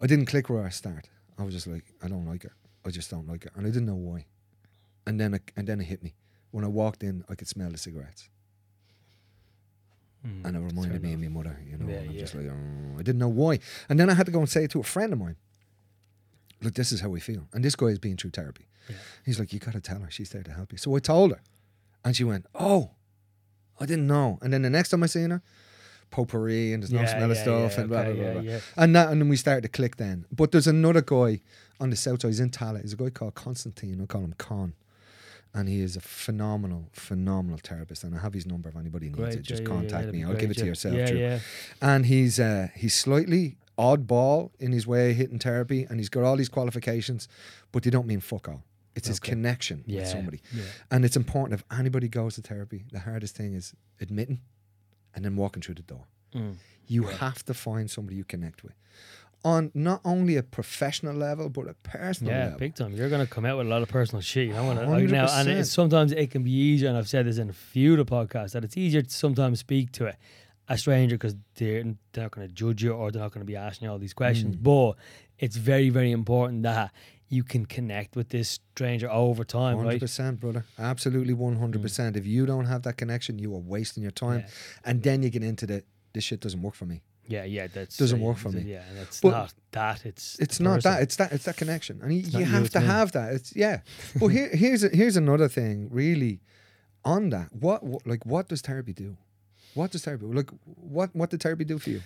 Speaker 2: I didn't click where I start. I was just like, I don't like her. I just don't like her, and I didn't know why. And then, it, and then it hit me when I walked in. I could smell the cigarettes,
Speaker 1: Mm.
Speaker 2: and it reminded me of my mother. You know,
Speaker 1: Yeah,
Speaker 2: and I'm
Speaker 1: yeah.
Speaker 2: just like, oh, I didn't know why. And then I had to go and say it to a friend of mine. Look, this is how we feel, and this guy has been through therapy.
Speaker 1: Yeah.
Speaker 2: He's like, you got to tell her. She's there to help you. So I told her, and she went, oh, I didn't know. And then the next time I seen her, potpourri and there's no smell of stuff and blah
Speaker 1: okay,
Speaker 2: blah blah.
Speaker 1: yeah,
Speaker 2: blah.
Speaker 1: yeah.
Speaker 2: And that, and then we started to click then. But there's another guy on the south side. He's in Tallaght. He's a guy called Constantine. I call him Con. And he is a phenomenal, phenomenal therapist. And I have his number if anybody needs
Speaker 1: Great,
Speaker 2: it. Just
Speaker 1: yeah, yeah, yeah,
Speaker 2: contact me. I'll
Speaker 1: great,
Speaker 2: give it to yourself.
Speaker 1: Yeah,
Speaker 2: Drew.
Speaker 1: yeah.
Speaker 2: And he's uh, he's slightly oddball in his way of hitting therapy, and he's got all these qualifications, but they don't mean fuck all. It's his connection
Speaker 1: Yeah.
Speaker 2: with somebody. And it's important if anybody goes to therapy, the hardest thing is admitting and then walking through the door.
Speaker 1: Mm.
Speaker 2: You have to find somebody you connect with on not only a professional level but a personal level.
Speaker 1: Yeah,
Speaker 2: level.
Speaker 1: big time. You're gonna come out with a lot of personal shit. You know, and, like now, and
Speaker 2: 100%.
Speaker 1: sometimes it can be easier. And I've said this in a few of the podcasts that it's easier to sometimes speak to a, a stranger because they're, they're not going to judge you or they're not going to be asking you all these questions.
Speaker 2: Mm.
Speaker 1: But it's very, very important that you can connect with this stranger over time,
Speaker 2: Hundred
Speaker 1: right?
Speaker 2: percent, brother. Absolutely, one hundred percent. If you don't have that connection, you are wasting your time.
Speaker 1: Yeah.
Speaker 2: And then you get into the this shit doesn't work for me.
Speaker 1: Yeah, yeah, that's
Speaker 2: Doesn't
Speaker 1: uh,
Speaker 2: work for me.
Speaker 1: Yeah, and it's
Speaker 2: But
Speaker 1: not that. It's
Speaker 2: It's not
Speaker 1: person.
Speaker 2: that. It's that. It's that connection, and you, you
Speaker 1: you,
Speaker 2: have to
Speaker 1: me.
Speaker 2: have that. It's yeah. But here, here's a, here's another thing. Really, on that, what, what like what does therapy do? What does therapy like? What what did therapy do for you?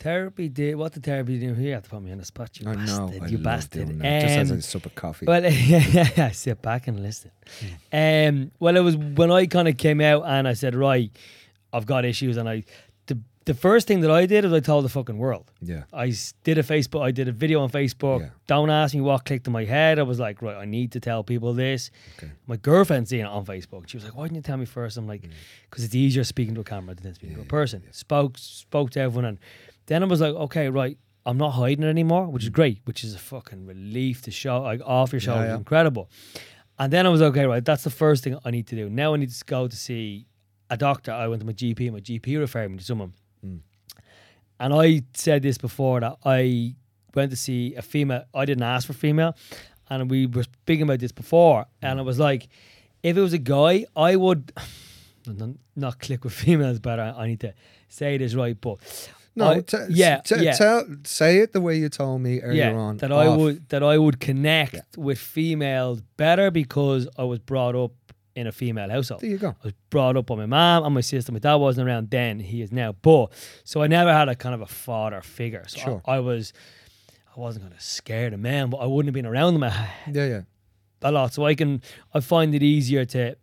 Speaker 1: Therapy did what did therapy do? You have to put me on the spot. You
Speaker 2: I
Speaker 1: bastard.
Speaker 2: know.
Speaker 1: You bastard.
Speaker 2: that. Just as
Speaker 1: Um,
Speaker 2: a sup of coffee.
Speaker 1: Well, yeah, I sit back and listen. Um, well, it was when I kind of came out and I said, right, I've got issues, and I, the first thing that I did was I told the fucking world.
Speaker 2: yeah.
Speaker 1: I did a Facebook, I did a video on Facebook.
Speaker 2: Yeah.
Speaker 1: Don't ask me what clicked in my head. I was like, right, I need to tell people this.
Speaker 2: Okay.
Speaker 1: My girlfriend seeing it on Facebook. She was like, why didn't you tell me first? I'm like, because it's easier speaking to a camera than speaking to a person. Spoke spoke to everyone, and then I was like, okay, right. I'm not hiding it anymore, which is mm. great, which is a fucking relief to show like off your
Speaker 2: Yeah,
Speaker 1: shoulders,
Speaker 2: yeah.
Speaker 1: incredible. And then I was okay, right? That's the first thing I need to do. Now I need to go to see a doctor. I went to my GP, and my GP referred me to someone. And I said this before that I went to see a female. I didn't ask for female, and we were speaking about this before. And I was like, if it was a guy, I would not- click with females, but I, I need to say this right. But
Speaker 2: No,
Speaker 1: I-
Speaker 2: t-
Speaker 1: yeah,
Speaker 2: t-
Speaker 1: yeah.
Speaker 2: Tell, say it the way you told me earlier
Speaker 1: yeah,
Speaker 2: on.
Speaker 1: that I would that I would connect with females better because I was brought up in a female household.
Speaker 2: There you go.
Speaker 1: I was brought up by my mom and my sister. My dad wasn't around then; he is now. But so I never had a kind of a father figure. So I-
Speaker 2: Sure.
Speaker 1: I, was, I wasn't kind of scared of men, but I wouldn't have been around them a,
Speaker 2: Yeah, yeah.
Speaker 1: a lot. So I can, I find it easier to,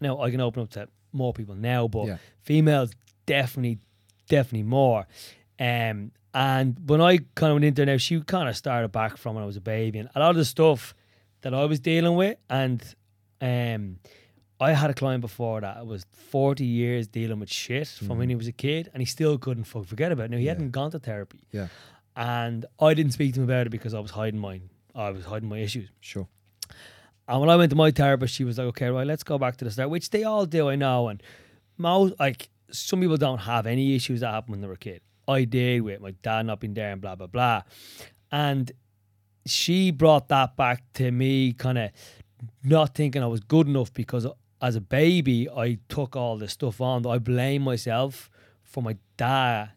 Speaker 1: now I can open up to more people now, but
Speaker 2: Yeah.
Speaker 1: females definitely, definitely more. Um, and when I kind of went into there, she kind of started back from when I was a baby, and a lot of the stuff that I was dealing with, and um, I had a client before that was 40 years dealing with shit from when he was a kid, and he still couldn't fuck forget about it. Now he
Speaker 2: Mm-hmm. Yeah.
Speaker 1: hadn't gone to therapy,
Speaker 2: Yeah.
Speaker 1: and I didn't speak to him about it because I was hiding mine. I was hiding my issues.
Speaker 2: Sure.
Speaker 1: And when I went to my therapist, she was like, "Okay, right, let's go back to the start," which they all do, I know. And most like some people don't have any issues that happened when they were a kid. I did with my dad not being there and blah blah blah. And she brought that back to me, kind of not thinking I was good enough because as a baby I took all this stuff on. I blame myself for my dad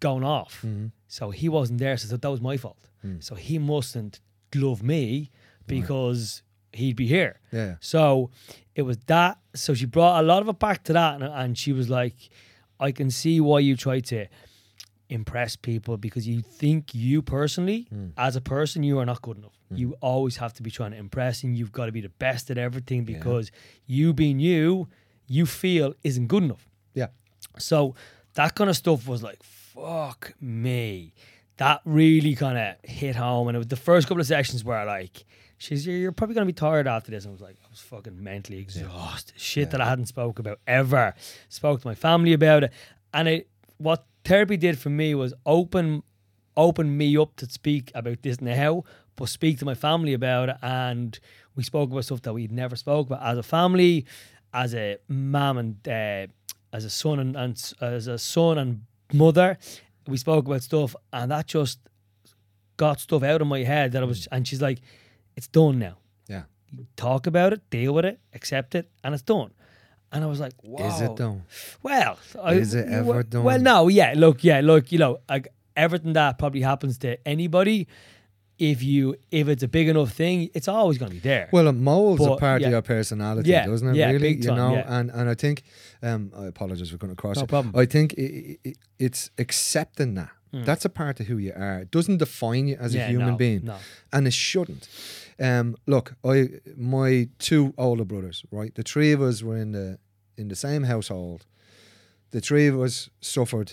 Speaker 1: going off.
Speaker 2: Mm-hmm.
Speaker 1: So he wasn't there, so that was my fault.
Speaker 2: Mm.
Speaker 1: So he mustn't love me because he'd be here.
Speaker 2: Yeah. yeah.
Speaker 1: So it was that. So she brought a lot of it back to that, and, and she was like, "I can see why you try to impress people because you think you personally,
Speaker 2: Mm.
Speaker 1: as a person, you are not good enough.
Speaker 2: Mm.
Speaker 1: You always have to be trying to impress, and you've got to be the best at everything because you being you, you feel isn't good enough.
Speaker 2: Yeah.
Speaker 1: So that kind of stuff was like, fuck me. That really kind of hit home. And it was the first couple of sessions where like, she's, you're, you're probably going to be tired after this. And I was like, I was fucking mentally exhausted. Shit that I hadn't spoke about ever. Spoke to my family about it. And it, what therapy did for me was open, open me up to speak about this now, but speak to my family about it. And we spoke about stuff that we'd never spoke about as a family, as a mom and uh, as a son and, and as a son and mother. We spoke about stuff, and that just got stuff out of my head that I was. And she's like, "It's done now.
Speaker 2: Yeah.
Speaker 1: Talk about it, deal with it, accept it, and it's done." And I was like, "Wow."
Speaker 2: Is it though?
Speaker 1: Well, I-
Speaker 2: Is it ever
Speaker 1: well,
Speaker 2: done?
Speaker 1: Well, no, yeah. Look, yeah, look, you know, like everything that probably happens to anybody, if you if it's a big enough thing, it's always going to be there.
Speaker 2: Well, it molds a part
Speaker 1: yeah.
Speaker 2: of your personality,
Speaker 1: Yeah,
Speaker 2: doesn't it?
Speaker 1: yeah,
Speaker 2: really,
Speaker 1: big
Speaker 2: you know. And and I think, um, I apologize for going across.
Speaker 1: No
Speaker 2: it.
Speaker 1: problem.
Speaker 2: I think i i it's accepting that. That's a part of who you are. It doesn't define you as a human
Speaker 1: no,
Speaker 2: being,
Speaker 1: no.
Speaker 2: and it shouldn't. Um, look, I my two older brothers, right? The three of us were in the in the same household. The three of us suffered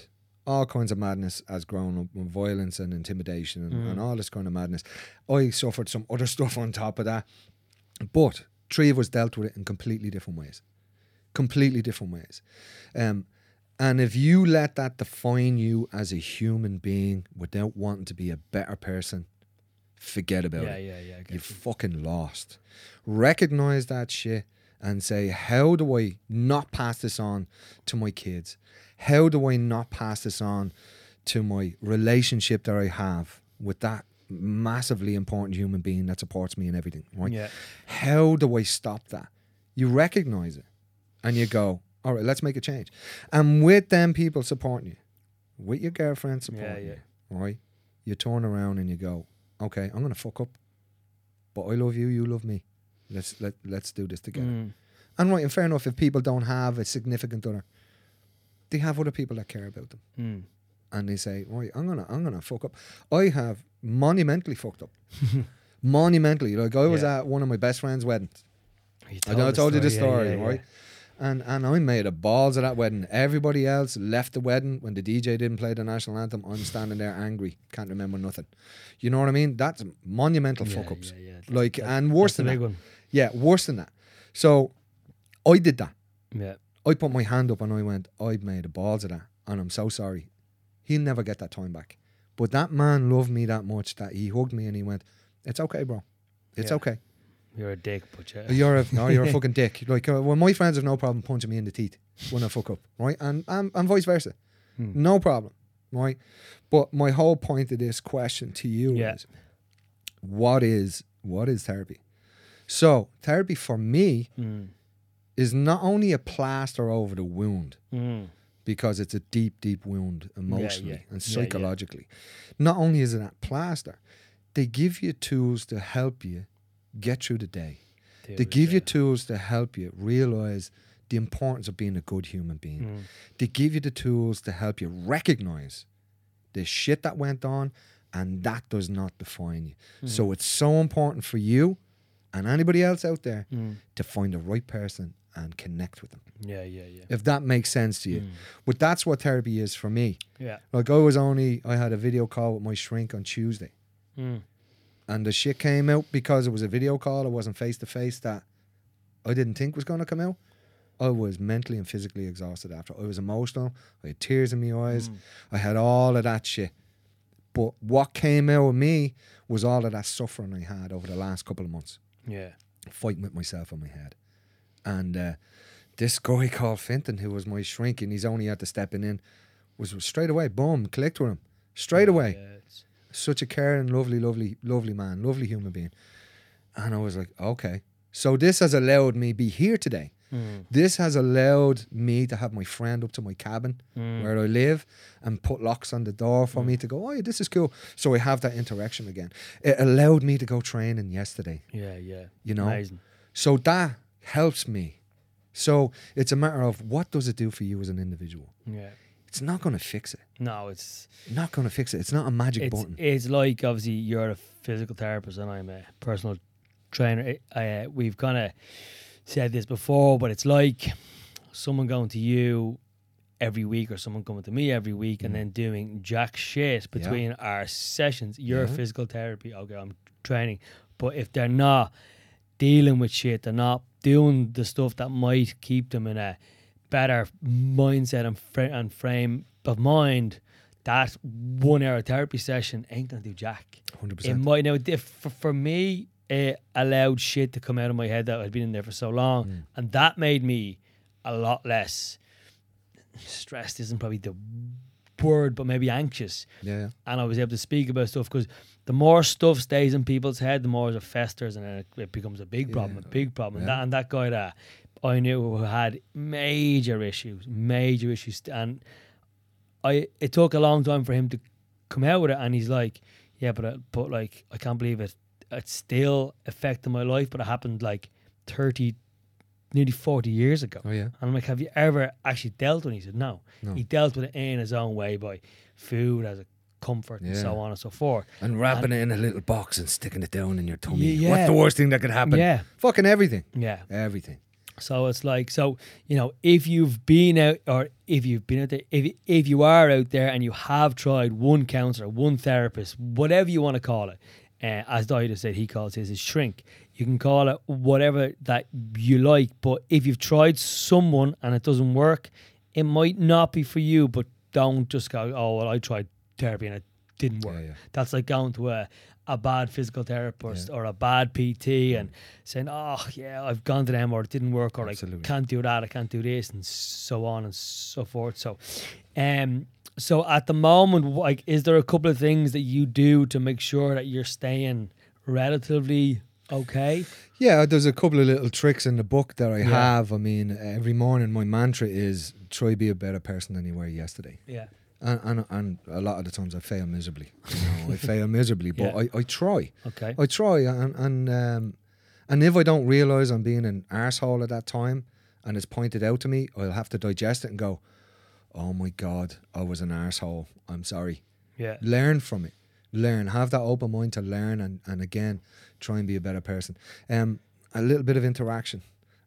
Speaker 2: all kinds of madness as grown up, with violence and intimidation and,
Speaker 1: Mm.
Speaker 2: and all this kind of madness. I suffered some other stuff on top of that, but three of us dealt with it in completely different ways, completely different ways. Um, and if you let that define you as a human being without wanting to be a better person, forget about
Speaker 1: yeah,
Speaker 2: it.
Speaker 1: yeah, yeah. I get
Speaker 2: You
Speaker 1: you.
Speaker 2: fucking lost. Recognize that shit and say, how do I not pass this on to my kids? How do I not pass this on to my relationship that I have with that massively important human being that supports me in everything? Right?
Speaker 1: Yeah.
Speaker 2: How do I stop that? You recognize it and you go, all right, let's make a change. And with them people supporting you, with your girlfriend supporting
Speaker 1: yeah.
Speaker 2: you, right? You turn around and you go, okay, I'm gonna fuck up, but I love you, you love me. Let's let let's do this together.
Speaker 1: Mm.
Speaker 2: And right, and fair enough, if people don't have a significant other, they have other people that care about them,
Speaker 1: Mm.
Speaker 2: and they say, right, I'm gonna I'm gonna fuck up. I have monumentally fucked up, monumentally. Like I was
Speaker 1: Yeah.
Speaker 2: at one of my best friend's weddings. I know I told you the story,
Speaker 1: yeah, yeah.
Speaker 2: right? And and I made a balls of that wedding. Everybody else left the wedding when the DJ didn't play the national anthem. I'm standing there angry, can't remember nothing. You know what I mean? That's monumental
Speaker 1: Yeah,
Speaker 2: fuck ups.
Speaker 1: yeah, yeah.
Speaker 2: Like
Speaker 1: That-
Speaker 2: and worse than that. Yeah, worse than that. So I did that.
Speaker 1: Yeah.
Speaker 2: I put my hand up and I went, I made a balls of that, and I'm so sorry. He'll never get that time back. But that man loved me that much that he hugged me and he went, "It's okay, bro. It's
Speaker 1: Yeah.
Speaker 2: okay.
Speaker 1: You're a dick, but yeah.
Speaker 2: You're a no, you're a fucking dick. Like uh, well, my friends have no problem punching me in the teeth when I fuck up, right? And and, and vice versa,
Speaker 1: Hmm.
Speaker 2: no problem, right? But my whole point of this question to you
Speaker 1: Yeah.
Speaker 2: is, what is what is therapy? So therapy for me
Speaker 1: Mm.
Speaker 2: is not only a plaster over the wound
Speaker 1: Mm.
Speaker 2: because it's a deep, deep wound emotionally
Speaker 1: yeah.
Speaker 2: and
Speaker 1: Yeah, yeah.
Speaker 2: psychologically. Not only is it that plaster, they give you tools to help you get through the day.
Speaker 1: Deal
Speaker 2: They give you tools to help you realize the importance of being a good human being.
Speaker 1: Mm.
Speaker 2: They give you the tools to help you recognize the shit that went on and that does not define you.
Speaker 1: Mm.
Speaker 2: So it's so important for you and anybody else out there
Speaker 1: Mm.
Speaker 2: to find the right person and connect with them.
Speaker 1: Yeah, yeah, yeah.
Speaker 2: If that makes sense to you.
Speaker 1: Mm.
Speaker 2: But that's what therapy is for me.
Speaker 1: Yeah.
Speaker 2: Like I was only I had a video call with my shrink on Tuesday.
Speaker 1: Mm.
Speaker 2: And the shit came out because it was a video call, it wasn't face to face that I didn't think was gonna come out. I was mentally and physically exhausted after. I was emotional. I had tears in my eyes.
Speaker 1: Mm.
Speaker 2: I had all of that shit. But what came out of me was all of that suffering I had over the last couple of months,
Speaker 1: Yeah.
Speaker 2: fighting with myself in my head. And uh, this guy called Fintan, who was my shrink, and he's only had to stepping in, was straight away, boom, clicked with him. Straight away
Speaker 1: Yeah,
Speaker 2: such a caring, lovely, lovely, lovely man, lovely human being. And I was like, okay. So this has allowed me be here today.
Speaker 1: Mm.
Speaker 2: This has allowed me to have my friend up to my cabin
Speaker 1: Mm.
Speaker 2: where I live and put locks on the door for me to go, oh, yeah, this is cool. So I have that interaction again. It allowed me to go training yesterday,
Speaker 1: Yeah, yeah.
Speaker 2: you know?
Speaker 1: Amazing.
Speaker 2: So that helps me. So it's a matter of what does it do for you as an individual?
Speaker 1: Yeah.
Speaker 2: It's not going to fix it.
Speaker 1: No, it's
Speaker 2: Not going to fix it. It's not a magic
Speaker 1: it's
Speaker 2: button.
Speaker 1: it's like obviously you're a physical therapist and I'm a personal trainer. It- I, uh, we've kind of said this before, but it's like someone going to you every week or someone coming to me every week and
Speaker 2: Mm.
Speaker 1: then doing jack shit between our sessions. You're
Speaker 2: Yeah.
Speaker 1: physical therapy. Okay, I'm training, but if they're not dealing with shit, they're not doing the stuff that might keep them in a better mindset and, fra- and frame of mind. That one hour therapy session ain't gonna do jack.
Speaker 2: 100%.
Speaker 1: It might now diff- for, for me. It allowed shit to come out of my head that had been in there for so long,
Speaker 2: Mm.
Speaker 1: and that made me a lot less stressed. Isn't probably the word, but maybe anxious.
Speaker 2: Yeah.
Speaker 1: And I was able to speak about stuff because the more stuff stays in people's head, the more it festers, and it, it becomes a big problem,
Speaker 2: Yeah.
Speaker 1: a big problem.
Speaker 2: Yeah.
Speaker 1: And, that, and that guy that I knew who had major issues, major issues, and I it took a long time for him to come out with it, and he's like, yeah, but uh, but like I can't believe it. It's still affecting my life, but it happened like thirty, nearly forty years ago.
Speaker 2: Oh yeah.
Speaker 1: And I'm like, have you ever actually dealt with it? He said, no.
Speaker 2: No.
Speaker 1: He dealt with it in his own way by food as a comfort and so on and so forth.
Speaker 2: And wrapping it in a little box and sticking it down in your tummy.
Speaker 1: Yeah.
Speaker 2: What's the worst thing that could happen?
Speaker 1: Yeah.
Speaker 2: Fucking everything.
Speaker 1: Yeah.
Speaker 2: Everything.
Speaker 1: So it's like, so, you know, if you've been out or if you've been out there, if, if you are out there and you have tried one counselor, one therapist, whatever you want to call it, uh, as Daithi said, he calls his his shrink. You can call it whatever that you like, but if you've tried someone and it doesn't work, it might not be for you. But don't just go, oh well, I tried therapy and it didn't work.
Speaker 2: Yeah, yeah.
Speaker 1: That's like going to a a bad physical therapist or a bad PT and saying, oh yeah, I've gone to them or it didn't work or
Speaker 2: Absolutely.
Speaker 1: I can't do that, I can't do this, and so on and so forth. So, um, so at the moment, like, is there a couple of things that you do to make sure that you're staying relatively okay?
Speaker 2: Yeah, there's a couple of little tricks in the book that I
Speaker 1: Yeah.
Speaker 2: have. I mean, every morning my mantra is try be a better person than you were yesterday.
Speaker 1: Yeah,
Speaker 2: And, and and a lot of the times I fail miserably. You know, I fail miserably, but
Speaker 1: Yeah.
Speaker 2: I, I try.
Speaker 1: okay,
Speaker 2: I try, and and um, and if I don't realize I'm being an arsehole at that time, and it's pointed out to me, I'll have to digest it and go, "Oh my god, I was an arsehole. I'm sorry."
Speaker 1: yeah,
Speaker 2: Learn from it. Learn. Have that open mind to learn, and and again, try and be a better person. Um, a little bit of interaction,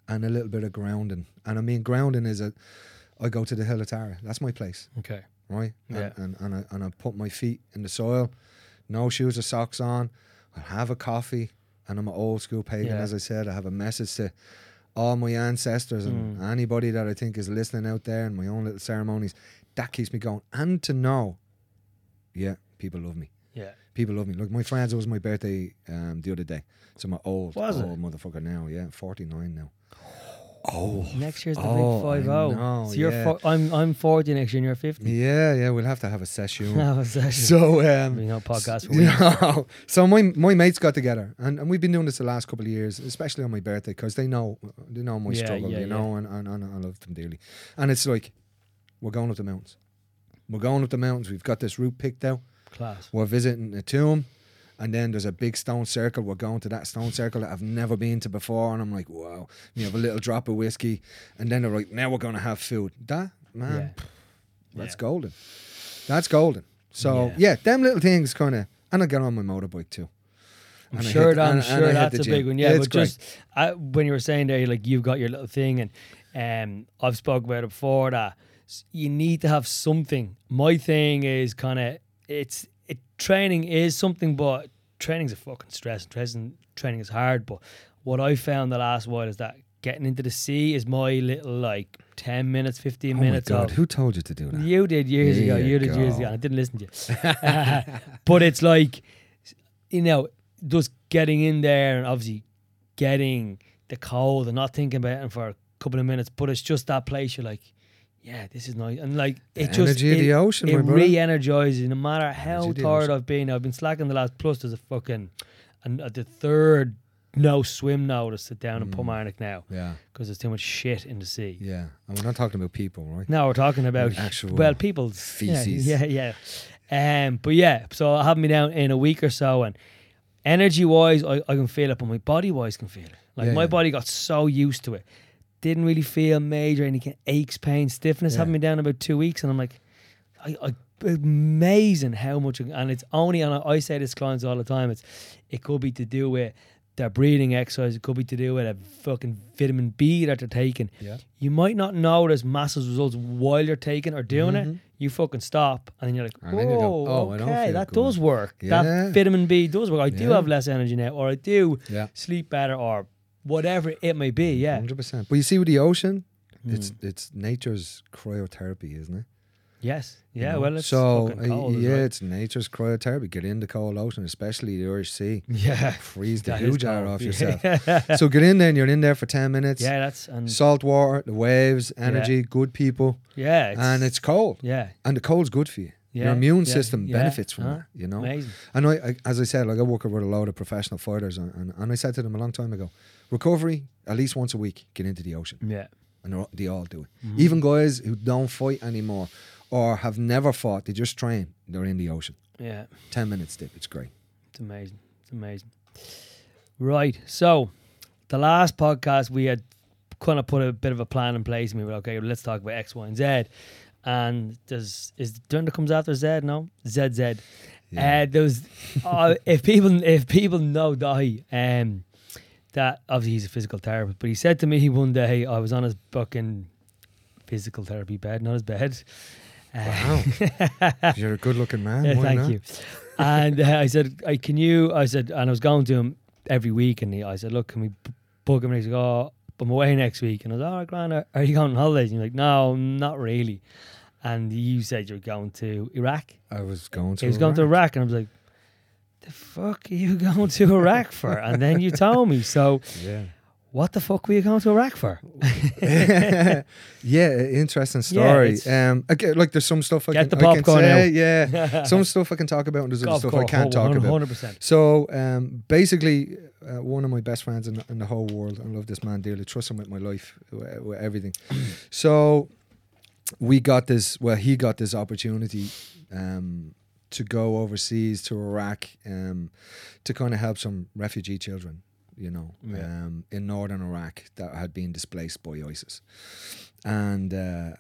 Speaker 2: and a little bit of grounding. And I mean, grounding is a. I go to the Hill of Tara. That's my place
Speaker 1: okay,
Speaker 2: right?
Speaker 1: Yeah.
Speaker 2: And, and, and, I, and I put my feet in the soil, no shoes or socks on. I'll have a coffee, and I'm an old school pagan,
Speaker 1: Yeah.
Speaker 2: as I said. I have a message to all my ancestors and
Speaker 1: Mm.
Speaker 2: anybody that I think is listening out there and my own little ceremonies. That keeps me going. And to know, yeah, people love me.
Speaker 1: yeah.
Speaker 2: People love me. Look, my friends, it was my birthday um, the other day. So my old,
Speaker 1: Was it?
Speaker 2: old motherfucker now, yeah, 49 now. Oh,
Speaker 1: Next year's the
Speaker 2: Oh,
Speaker 1: big five zero. So you're
Speaker 2: yeah.
Speaker 1: fo- I'm I'm forty next year, and you're fifty.
Speaker 2: yeah, yeah, we'll have to have a session.
Speaker 1: Have a session.
Speaker 2: so, um,
Speaker 1: you know, podcast for
Speaker 2: know, so my my mates got together, and, and we've been doing this the last couple of years, especially on my birthday, because they know they know my
Speaker 1: Yeah,
Speaker 2: struggle,
Speaker 1: yeah,
Speaker 2: you know, and, and, and I love them dearly. And it's like we're going up the mountains. We're going up the mountains. We've got this route picked out.
Speaker 1: Class.
Speaker 2: We're visiting a tomb, and then there's a big stone circle. We're going to that stone circle that I've never been to before, and I'm like, wow. You have a little drop of whiskey, and then they're like, now we're going to have food. That man,
Speaker 1: Yeah.
Speaker 2: that's
Speaker 1: Yeah.
Speaker 2: golden. That's golden. So
Speaker 1: Yeah.
Speaker 2: yeah, them little things kind of, and I get on my motorbike too.
Speaker 1: I'm
Speaker 2: And
Speaker 1: sure,
Speaker 2: hit-
Speaker 1: I'm
Speaker 2: and- and
Speaker 1: sure
Speaker 2: hit
Speaker 1: that's a big one. Yeah,
Speaker 2: It's
Speaker 1: but
Speaker 2: great.
Speaker 1: just uh, when you were saying there, like you've got your little thing, and um, I've spoke about it before that you need to have something. My thing is kind of it's it training is something, but training's a fucking stress. Training training is hard, but what I found the last while is that getting into the sea is my little like ten minutes, fifteen
Speaker 2: Oh my
Speaker 1: minutes
Speaker 2: God,
Speaker 1: of
Speaker 2: who told you to do that?
Speaker 1: you did years
Speaker 2: There
Speaker 1: ago.
Speaker 2: you
Speaker 1: You did years
Speaker 2: go.
Speaker 1: ago. I didn't listen to you. but it's like, you know, just getting in there and obviously getting the cold and not thinking about it for a couple of minutes. But it's just that place you're like, yeah, this is nice. And like,
Speaker 2: The
Speaker 1: it just
Speaker 2: energy of
Speaker 1: it,
Speaker 2: the ocean,
Speaker 1: it re-energizes. No matter how
Speaker 2: Energy of the
Speaker 1: tired. I've been, I've been slacking the last. Plus, there's a fucking and uh, the third no swim now to sit down and
Speaker 2: Mm.
Speaker 1: Portmarnock now
Speaker 2: Yeah,
Speaker 1: because there's too much shit in the sea.
Speaker 2: yeah. And we're not talking about people, right?
Speaker 1: Now we're talking about
Speaker 2: actual
Speaker 1: well, people's
Speaker 2: feces.
Speaker 1: Yeah, yeah, yeah. Um, but yeah, so I'll have me down in a week or so, and energy wise, I, I can feel it, but my body wise can feel it. Like
Speaker 2: Yeah,
Speaker 1: my
Speaker 2: yeah.
Speaker 1: body got so used to it, didn't really feel major any kind of aches, pain, stiffness.
Speaker 2: Yeah.
Speaker 1: Having me down about two weeks, and I'm like, I, I amazing how much, and it's only, and I, I say this to clients all the time. It's it could be to do with their breathing exercise. It could be to do with a fucking vitamin B that they're taking
Speaker 2: Yeah.
Speaker 1: you might not notice massive results while you're taking or doing it.
Speaker 2: Mhm.
Speaker 1: You fucking stop, and then you're like,
Speaker 2: then you go, "Oh,
Speaker 1: okay, that
Speaker 2: good."
Speaker 1: does work.
Speaker 2: Yeah.
Speaker 1: That vitamin B does work. I do
Speaker 2: Yeah.
Speaker 1: have less energy now, or I do
Speaker 2: Yeah.
Speaker 1: sleep better, or whatever it may be." Yeah,
Speaker 2: Hundred percent. But you see, with the ocean, it's
Speaker 1: Mm.
Speaker 2: it's nature's cryotherapy, isn't it?
Speaker 1: Yes.
Speaker 2: you
Speaker 1: Yeah.
Speaker 2: know?
Speaker 1: Well, it's
Speaker 2: so
Speaker 1: cold.
Speaker 2: uh, yeah,
Speaker 1: well.
Speaker 2: it's nature's cryotherapy. Get in the cold ocean, especially the Irish Sea.
Speaker 1: Yeah.
Speaker 2: Freeze the huge off yourself. So get in there and you're in there for ten minutes.
Speaker 1: yeah. That's and
Speaker 2: Salt water, the waves, energy, good people,
Speaker 1: yeah. It's,
Speaker 2: and it's cold.
Speaker 1: yeah.
Speaker 2: And the cold's good for you.
Speaker 1: Yeah,
Speaker 2: Your immune
Speaker 1: yeah,
Speaker 2: system
Speaker 1: yeah,
Speaker 2: benefits from
Speaker 1: huh,
Speaker 2: that. You know.
Speaker 1: Amazing.
Speaker 2: And I, I, as I said, like I work with a load of professional fighters, and, and, and I said to them a long time ago, recovery at least once a week, get into the ocean,
Speaker 1: Yeah.
Speaker 2: and they're all- do it.
Speaker 1: Mm-hmm.
Speaker 2: Even guys who don't fight anymore or have never fought, they just train. They're in the ocean.
Speaker 1: Yeah.
Speaker 2: Ten minutes dip, it's great.
Speaker 1: It's amazing. It's amazing. Right. So, the last podcast we had kind of put a bit of a plan in place, and we were okay. Let's talk about X, Y, and Z. And there's is that comes after Z? No, ZZ.
Speaker 2: Yeah.
Speaker 1: Uh, there was, uh, if people if people know Daithi, um, that obviously he's a physical therapist, but he said to me one day I was on his fucking physical therapy bed, not his bed.
Speaker 2: Wow, you're a good-looking man.
Speaker 1: yeah, thank
Speaker 2: not?
Speaker 1: you. And uh, I said, I, "Can you?" I said, and I was going to him every week, and he, I said, "Look, can we book him?" And he's like, "Oh, I'm away next week." And I was, like, "All right, Grant, are, are you going on holidays?" And he's like, "No, not really." And you said you're going to Iraq.
Speaker 2: I was going to.
Speaker 1: He was going to Iraq, and I was like, "The fuck are you going to Iraq for?" And then you told me. So,
Speaker 2: Yeah.
Speaker 1: what the fuck were you going to Iraq for?
Speaker 2: yeah, interesting story.
Speaker 1: it's-
Speaker 2: um, again, like there's some stuff I
Speaker 1: Get
Speaker 2: can,
Speaker 1: the
Speaker 2: I
Speaker 1: popcorn
Speaker 2: say.
Speaker 1: out.
Speaker 2: Yeah, some stuff I can talk about, and there's other stuff I can't talk about.
Speaker 1: Hundred percent.
Speaker 2: So um, basically, uh, one of my best friends in, in the whole world, I love this man dearly, trust him with my life, with, with everything. so we got this. Well, he got this opportunity um, to go overseas to Iraq um, to kind of help some refugee children. You know,
Speaker 1: Yeah.
Speaker 2: um, in northern Iraq that had been displaced by ISIS, and uh,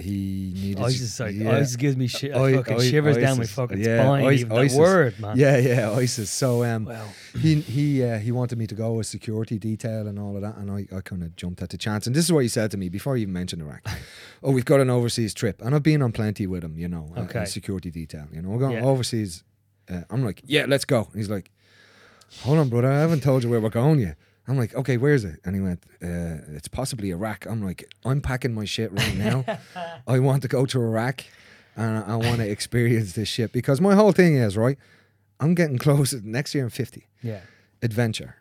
Speaker 2: he needed.
Speaker 1: ISIS, sorry,
Speaker 2: yeah.
Speaker 1: ISIS gives me shi-
Speaker 2: I-
Speaker 1: fucking
Speaker 2: I-
Speaker 1: shivers down my fucking
Speaker 2: Yeah,
Speaker 1: spine.
Speaker 2: Is-
Speaker 1: even
Speaker 2: ISIS.
Speaker 1: that word, man.
Speaker 2: Yeah, yeah, ISIS. So um, he he uh, he wanted me to go with security detail and all of that, and I, I kind of jumped at the chance. And this is what he said to me before he even mentioned Iraq. oh, we've got an overseas trip, and I've been on plenty with him, you know, uh,
Speaker 1: Okay.
Speaker 2: uh, security detail. You know, we're going
Speaker 1: Yeah.
Speaker 2: overseas. Uh, I'm like, yeah, let's go. And he's like, hold on, brother, I haven't told you where we're going yet. I'm like, okay, where's it? And he went, uh, it's possibly Iraq. I'm like, I'm packing my shit right now. I want to go to Iraq and I, I want to experience this shit because my whole thing is, right, I'm getting close. Next year I'm 50.
Speaker 1: yeah,
Speaker 2: Adventure.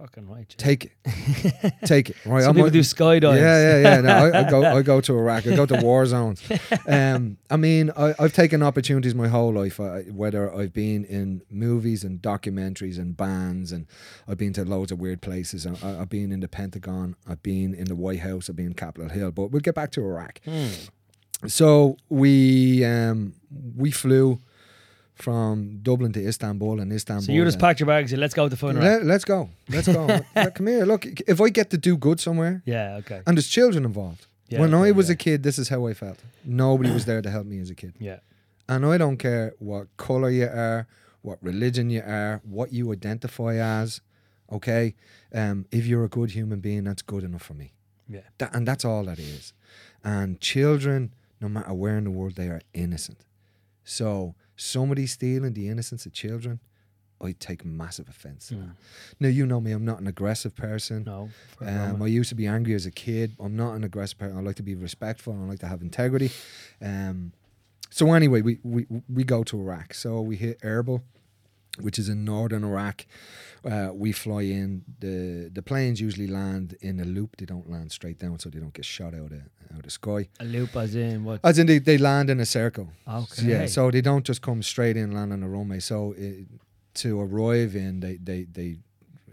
Speaker 1: Fucking right. yeah.
Speaker 2: Take it. Take it. Right.
Speaker 1: Some
Speaker 2: I'm
Speaker 1: people
Speaker 2: a-
Speaker 1: do skydives.
Speaker 2: yeah, yeah, yeah. No, I, I go, I go to Iraq. I go to war zones. Um, I mean, I, I've taken opportunities my whole life. I, whether I've been in movies and documentaries and bands, and I've been to loads of weird places. I, I've been in the Pentagon. I've been in the White House. I've been in Capitol Hill. But we'll get back to Iraq.
Speaker 1: Hmm.
Speaker 2: So we um, we flew from Dublin to Istanbul, and Istanbul.
Speaker 1: So you just packed your bags and let's go to fun.
Speaker 2: Let, let's go. Let's go. Come here. Look, if I get to do good somewhere,
Speaker 1: Yeah, okay.
Speaker 2: and there's children involved.
Speaker 1: Yeah,
Speaker 2: when I was
Speaker 1: yeah.
Speaker 2: a kid, this is how I felt. Nobody was there to help me as a kid.
Speaker 1: Yeah,
Speaker 2: And I don't care what color you are, what religion you are, what you identify as. Okay, um, if you're a good human being, that's good enough for me.
Speaker 1: yeah,
Speaker 2: That, and that's all that is. And children, no matter where in the world, they are innocent. So somebody stealing the innocence of children, I take massive offence to that.
Speaker 1: Mm.
Speaker 2: Now you know me; I'm not an aggressive person.
Speaker 1: no.
Speaker 2: Um, I used to be angry as a kid. I'm not an aggressive person. I like to be respectful. I like to have integrity. Um, so anyway, we, we we go to Iraq. So we hit Erbil, which is in northern Iraq. Uh, we fly in. the The planes usually land in a loop. They don't land straight down, so they don't get shot out of out of the sky.
Speaker 1: a loop as in what?
Speaker 2: As in, they, they land in a circle.
Speaker 1: Okay.
Speaker 2: Yeah, so they don't just come straight in, land on the runway. So it, to arrive in, they, they, they,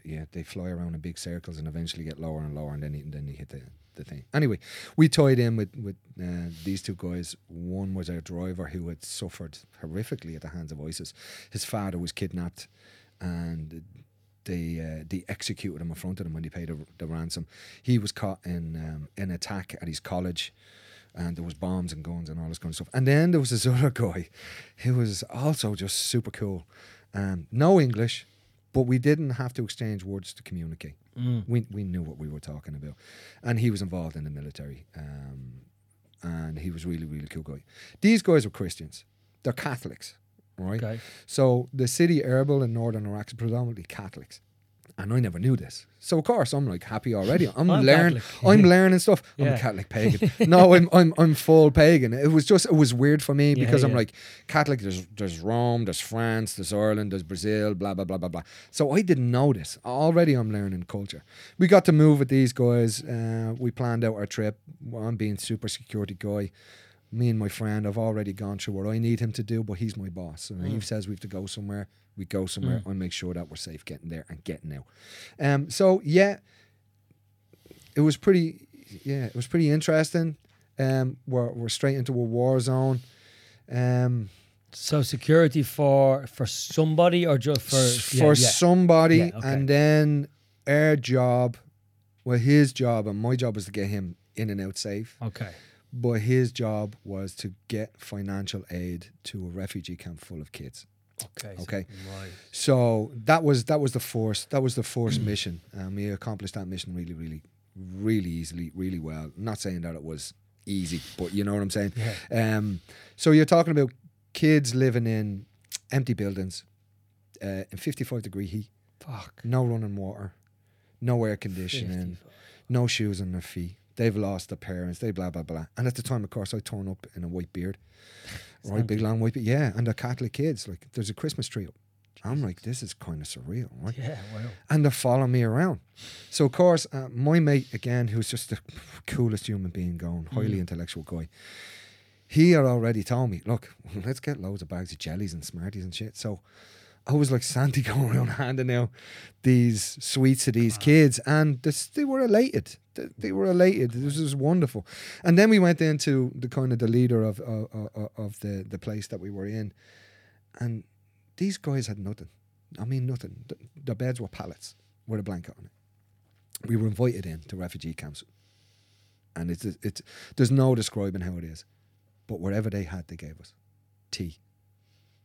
Speaker 2: yeah, they fly around in big circles and eventually get lower and lower, and then then they hit the, the thing. Anyway, we tied in with with uh, these two guys. One was our driver who had suffered horrifically at the hands of ISIS. His father was kidnapped, and they uh, they executed him in front of them when they paid the, the ransom. He was caught in um, an attack at his college and there was bombs and guns and all this kind of stuff. And then there was this other guy who was also just super cool. Um, no English, but we didn't have to exchange words to communicate.
Speaker 1: Mm.
Speaker 2: We we knew what we were talking about, and he was involved in the military. Um, and he was really really cool guy. These guys were Christians. They're Catholics, right?
Speaker 1: Okay.
Speaker 2: So the city Erbil in northern Iraq is predominantly Catholics, And I never knew this. So of course I'm like happy already. I'm,
Speaker 1: I'm
Speaker 2: learning I'm learning stuff. I'm a Catholic pagan. no, I'm I'm I'm full pagan. It was just it was weird for me
Speaker 1: Yeah,
Speaker 2: because I'm like Catholic, there's there's Rome, there's France, there's Ireland, there's Brazil, blah blah blah blah blah. So I didn't know this. Already I'm learning culture. We got to move with these guys. Uh, we planned out our trip. I'm being super security guy. Me and my friend have already gone through what I need him to do, but he's my boss. And
Speaker 1: Mm.
Speaker 2: he says we have to go somewhere. We go somewhere. I make sure that we're safe getting there and getting out. Um, so yeah, it was pretty. Yeah, it was pretty interesting. Um, we're we're straight into a war zone. Um,
Speaker 1: So security for for somebody or just for yeah,
Speaker 2: for
Speaker 1: yeah.
Speaker 2: somebody,
Speaker 1: Yeah, okay.
Speaker 2: and then our job, well, his job and my job was to get him in and out safe.
Speaker 1: Okay.
Speaker 2: But his job was to get financial aid to a refugee camp full of kids.
Speaker 1: Okay. so-
Speaker 2: Okay.
Speaker 1: Right.
Speaker 2: So that was that was the first that was the first mission, and we accomplished that mission really, really, really easily, really well. not saying that it was easy, but you know what I'm saying.
Speaker 1: Yeah.
Speaker 2: Um, so you're talking about kids living in empty buildings, uh, in 55 degree heat,
Speaker 1: Fuck.
Speaker 2: no running water, no air conditioning,
Speaker 1: 50.
Speaker 2: no shoes on their feet. They've lost their parents. They blah blah blah. And at the time, of course, I turn up in a white beard, right, big long white beard. Yeah, and they're Catholic kids. Like there's a Christmas tree up. I'm like, this is kind of surreal, right?
Speaker 1: Yeah. Wow.
Speaker 2: And they're following me around. So of course, uh, my mate again, who's just the coolest human being going, highly intellectual guy. He had already told me, look, let's get loads of bags of jellies and Smarties and shit. So I was like Santi going around handing out these sweets to these kids, and this, they were elated. They, they were elated. This was wonderful. And then we went into the kind of the leader of of, of, of the the place that we were in, and these guys had nothing. I mean, nothing. Th- Their beds were pallets with a blanket on it. We were invited in to refugee camps, and it's it's there's no describing how it is, but whatever they had, they gave us tea.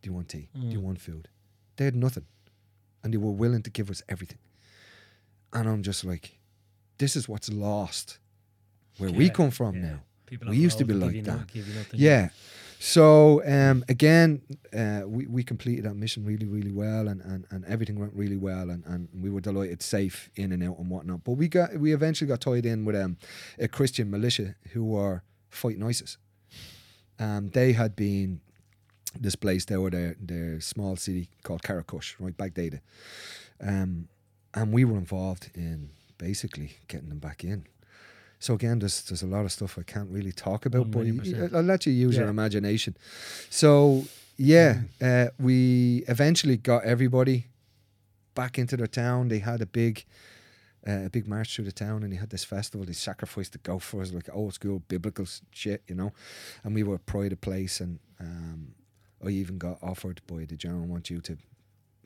Speaker 2: Do you want tea? Do you
Speaker 1: Mm.
Speaker 2: want food? They had nothing, and they were willing to give us everything. And I'm just like, this is what's lost where we come from
Speaker 1: yeah.
Speaker 2: now.
Speaker 1: People
Speaker 2: We used to be like that.
Speaker 1: nothing.
Speaker 2: Yeah. So um, again, uh, we, we completed that mission really, really well, and, and, and everything went really well, and, and we were delighted, safe in and out and whatnot. But we got we eventually got tied in with um, a Christian militia who were fighting ISIS. Um, they had been displaced. They were their their small city called Karakush, right, Baghdad, um, and we were involved in basically getting them back in. So again, there's there's a lot of stuff I can't really talk about, but
Speaker 1: million
Speaker 2: you-
Speaker 1: percent.
Speaker 2: I'll let you use your imagination. So yeah, uh, we eventually got everybody back into their town. They had a big uh, a big march through the town, and they had this festival. They sacrificed the gophers, like old school biblical shit, you know. And we were pride of place, and um, I even got offered by the general, "Want you to,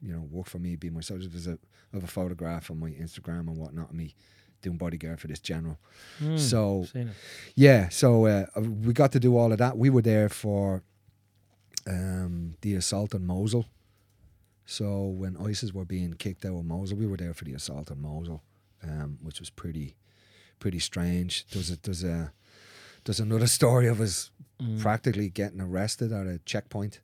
Speaker 2: you know, work for me, be my soldier." There's a of a photograph on my Instagram and whatnot of me doing bodyguard for this general.
Speaker 1: Mm,
Speaker 2: So yeah, so uh, we got to do all of that. We were there for um, the assault on Mosul. So when ISIS were being kicked out of Mosul, we were there for the assault on Mosul, um, which was pretty, pretty strange. There's a there's a there's another story of us
Speaker 1: Mm.
Speaker 2: practically getting arrested at a checkpoint.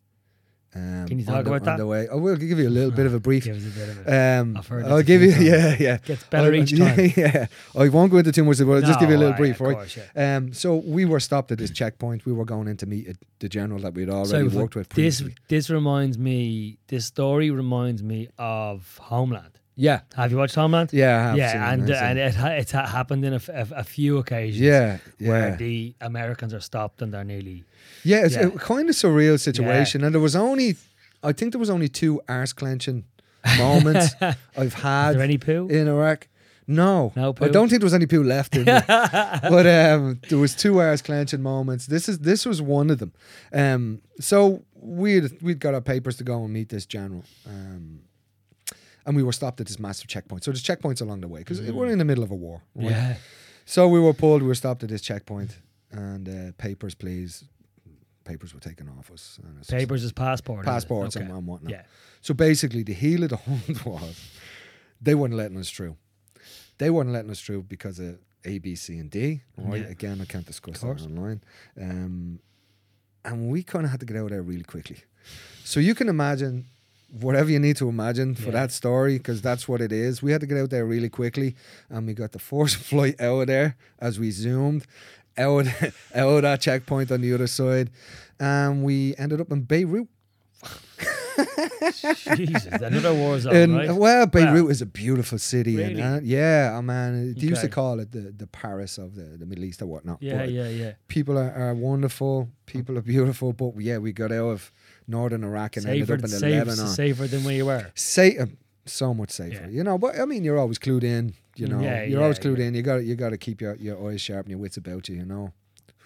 Speaker 2: Um,
Speaker 1: Can you talk
Speaker 2: the,
Speaker 1: about that?
Speaker 2: The way. I will give you a little bit of a brief.
Speaker 1: Give us a bit of it.
Speaker 2: Um,
Speaker 1: I've heard
Speaker 2: I'll give you,
Speaker 1: times.
Speaker 2: yeah, yeah.
Speaker 1: Gets better
Speaker 2: I-
Speaker 1: each
Speaker 2: yeah,
Speaker 1: time.
Speaker 2: Yeah, I won't go into too much, but I'll just give you a little
Speaker 1: aye,
Speaker 2: brief, right?
Speaker 1: course, yeah.
Speaker 2: Um, so we were stopped at this checkpoint. We were going in to meet a, the general that we'd already
Speaker 1: So
Speaker 2: worked with.
Speaker 1: this this reminds me. This story reminds me of Homeland.
Speaker 2: Yeah,
Speaker 1: Have you watched Homeland?
Speaker 2: yeah, I have
Speaker 1: yeah, and and
Speaker 2: it.
Speaker 1: it's ha- happened in a, f- a- few occasions.
Speaker 2: yeah,
Speaker 1: where the Americans are stopped and they're nearly
Speaker 2: yeah. It's
Speaker 1: yeah.
Speaker 2: a kind of surreal situation, and there was only, I think there was only two arse clenching moments I've
Speaker 1: Is
Speaker 2: had
Speaker 1: there any poo?
Speaker 2: in Iraq. No,
Speaker 1: No
Speaker 2: I don't think there was any poo left in me. but um, there was two arse clenching moments. This is this was one of them. Um, so we'd we'd got our papers to go and meet this general, um, and we were stopped at this massive checkpoint. So there's checkpoints along the way because we're in the middle of a war. right?
Speaker 1: yeah.
Speaker 2: So we were pulled. We were stopped at this checkpoint, and uh, papers, please. Papers were taken off us. And
Speaker 1: Papers as passport. is
Speaker 2: passports
Speaker 1: Okay.
Speaker 2: and, and whatnot.
Speaker 1: Yeah.
Speaker 2: So basically, the heel of the hunt was they weren't letting us through. They weren't letting us through because of A, B, C, and D. Right?
Speaker 1: Yeah.
Speaker 2: Again, I can't discuss that online. Um, and we kind of had to get out of there really quickly. So you can imagine whatever you need to imagine for
Speaker 1: Yeah.
Speaker 2: that story, because that's what it is. We had to get out there really quickly, and we got the force flight out of there as we zoomed out, out of that checkpoint on the other side, and we ended up in Beirut.
Speaker 1: Jesus, another war zone,
Speaker 2: And
Speaker 1: right?
Speaker 2: well, Beirut
Speaker 1: Wow.
Speaker 2: is a beautiful city,
Speaker 1: Really?
Speaker 2: and uh, yeah, oh man, they used to call it the, the Paris of the, the Middle East or whatnot.
Speaker 1: yeah,
Speaker 2: but
Speaker 1: yeah, yeah.
Speaker 2: People are, are wonderful. People are beautiful, but yeah, we got out of northern Iraq and
Speaker 1: Safer,
Speaker 2: ended up in the Lebanon.
Speaker 1: safer than where you were.
Speaker 2: Um, so much safer,
Speaker 1: Yeah.
Speaker 2: you know. But I mean, you're always clued in. You know,
Speaker 1: Yeah,
Speaker 2: you're
Speaker 1: yeah,
Speaker 2: always clued in. You got you got to keep your, your eyes sharp and your wits about you. You know,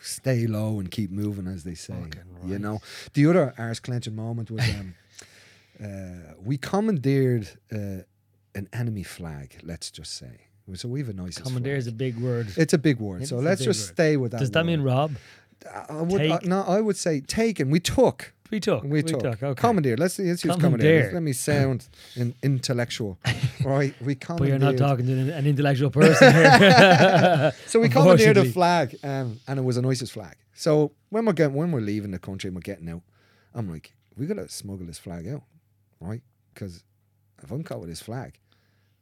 Speaker 2: stay low and keep moving, as they say.
Speaker 1: Fucking
Speaker 2: You know, the other arse clenching moment was um, uh, we commandeered uh, an enemy flag. Let's just say. So we have a nice
Speaker 1: Commandeer is a big word.
Speaker 2: It's a big word. So let's just
Speaker 1: word.
Speaker 2: stay with that.
Speaker 1: Does that mean rob?
Speaker 2: I would, uh,
Speaker 1: Take?
Speaker 2: no, I would say taken. We took.
Speaker 1: We took.
Speaker 2: We, took.
Speaker 1: Okay.
Speaker 2: Commandeer. Let's, let's use commandeer. Let's- Let me sound in, intellectual. right. We
Speaker 1: But
Speaker 2: commandeered.
Speaker 1: you're not talking to an, an intellectual person here.
Speaker 2: So we commandeered a flag, um, and it was an ISIS flag. So when we're getting, when we're leaving the country and we're getting out, I'm like, we gotta smuggle this flag out, right? Because if I'm caught with this flag,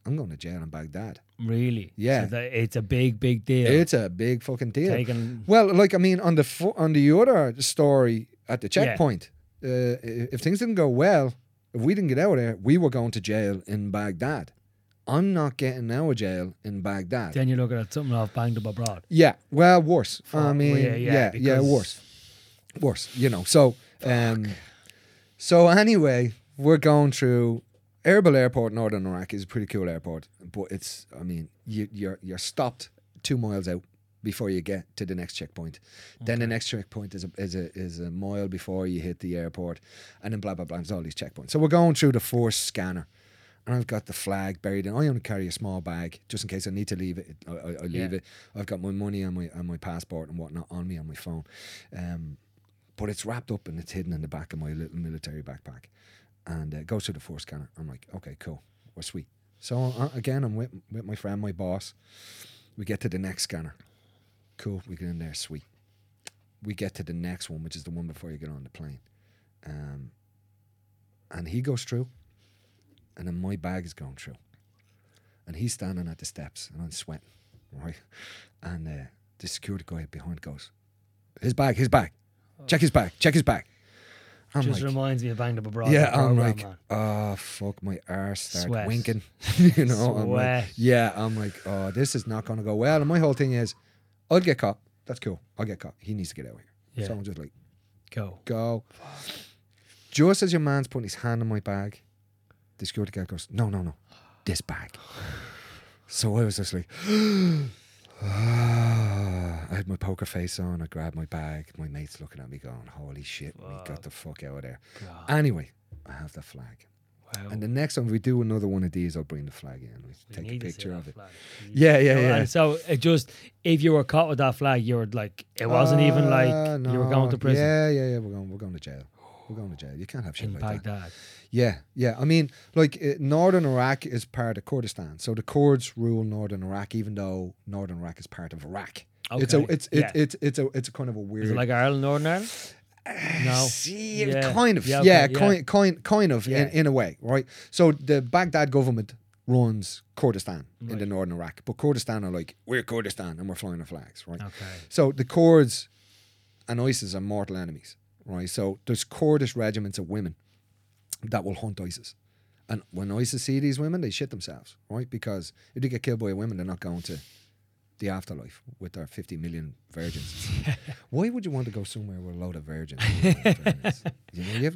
Speaker 2: I'm going to jail in Baghdad.
Speaker 1: Really?
Speaker 2: Yeah.
Speaker 1: So that, it's a big, big deal.
Speaker 2: It's a big fucking deal.
Speaker 1: Taken.
Speaker 2: Well, like I mean, on the fo- on the other story at the checkpoint, uh, if things didn't go well, if we didn't get out of there, we were going to jail in Baghdad. I'm not getting out of jail in Baghdad.
Speaker 1: Then you're looking at something off banged up abroad.
Speaker 2: Yeah, well, worse. I
Speaker 1: Fuck,
Speaker 2: mean,
Speaker 1: yeah,
Speaker 2: yeah,
Speaker 1: yeah,
Speaker 2: yeah, worse, worse. You know, so um, so anyway, we're going through Erbil Airport, Northern Iraq is a pretty cool airport, but it's, I mean, you, you're you're stopped two miles out before you get to the next checkpoint. Then the next checkpoint is a is a is a mile before you hit the airport, and then blah blah blah. There's all these checkpoints. So we're going through the force scanner. And I've got the flag buried in. I only carry a small bag just in case I need to leave it. I, I, I leave
Speaker 1: Yeah.
Speaker 2: it. I've got my money and my and my passport and whatnot on me on my phone, um, but it's wrapped up and it's hidden in the back of my little military backpack. And uh, it goes through the force scanner. I'm like, okay, cool, we're sweet. So uh, again, I'm with with my friend, my boss. We get to the next scanner. Cool, we get in there, sweet. We get to the next one, which is the one before you get on the plane. Um, and he goes through, and then my bag is going through. And he's standing at the steps, and I'm sweating, right? And uh, the security guy behind goes, his bag, his bag, check his bag, check his bag. I'm
Speaker 1: Just
Speaker 2: like,
Speaker 1: reminds me of banged up abroad.
Speaker 2: yeah, I'm like,
Speaker 1: man.
Speaker 2: oh fuck, my arse start
Speaker 1: Sweat.
Speaker 2: winking. you know, I'm like,
Speaker 1: Sweat.
Speaker 2: yeah, I'm like, oh, this is not gonna go well. And my whole thing is, I'll get caught. That's cool. I'll get caught. He needs to get out of here.
Speaker 1: Yeah.
Speaker 2: So I'm just like,
Speaker 1: Go.
Speaker 2: go. Just as your man's putting his hand in my bag, the security guard goes, no, no, no, this bag. So I was just like, I had my poker face on. I grabbed my bag. My mate's looking at me going, holy shit, we got the fuck out of there.
Speaker 1: God.
Speaker 2: Anyway, I have the flag.
Speaker 1: Wow.
Speaker 2: And the next time we do another one of these, I'll bring the flag in. We
Speaker 1: We
Speaker 2: take a
Speaker 1: need to see
Speaker 2: picture of it.
Speaker 1: flag.
Speaker 2: Yeah, yeah, yeah.
Speaker 1: And so it just if you were caught with that flag, you were like it wasn't even like
Speaker 2: Uh,
Speaker 1: you were going to prison
Speaker 2: Yeah, yeah, yeah. We're going. We're going to jail. We're going to jail. You can't have shit
Speaker 1: in
Speaker 2: like that. Yeah, yeah. I mean, like uh, northern Iraq is part of Kurdistan, so the Kurds rule northern Iraq, even though northern Iraq is part of Iraq. Okay. It's a, it's, it,
Speaker 1: yeah.
Speaker 2: it's, it's a, it's a kind of a weird.
Speaker 1: Is it like Ireland, Northern Ireland? No.
Speaker 2: See,
Speaker 1: Yeah.
Speaker 2: kind of,
Speaker 1: Yeah,
Speaker 2: yeah,
Speaker 1: okay, yeah.
Speaker 2: kind, kind, kind of, in, in a way, right? So the Baghdad government runs Kurdistan in the northern Iraq, but Kurdistan are like we're Kurdistan and we're flying our flags, right?
Speaker 1: Okay.
Speaker 2: So the Kurds and ISIS are mortal enemies, right? So there's Kurdish regiments of women that will hunt ISIS. And when ISIS see these women, they shit themselves, right? Because if they get killed by a woman, they're not going to the afterlife with their 50 million virgins. Why would you want to go somewhere with a load of virgins? you, know, you,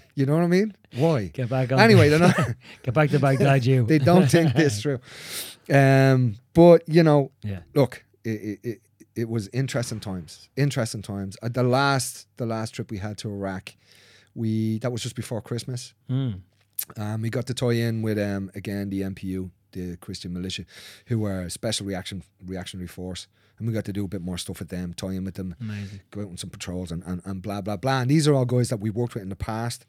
Speaker 2: you know what I mean? Why?
Speaker 1: Get back on.
Speaker 2: Anyway, they're not.
Speaker 1: get back to Baghdad, you.
Speaker 2: they don't think this through. Um, but you know,
Speaker 1: Yeah.
Speaker 2: look, it, it, it, it was interesting times. Interesting times. Uh, the last the last trip we had to Iraq, we that was just before Christmas.
Speaker 1: Mm.
Speaker 2: Um, we got to tie in with um again the NPU, the Christian militia, who are a special reaction reactionary force, and we got to do a bit more stuff with them, tie in with them,
Speaker 1: Amazing.
Speaker 2: go out on some patrols and, and, and blah blah blah. And these are all guys that we worked with in the past,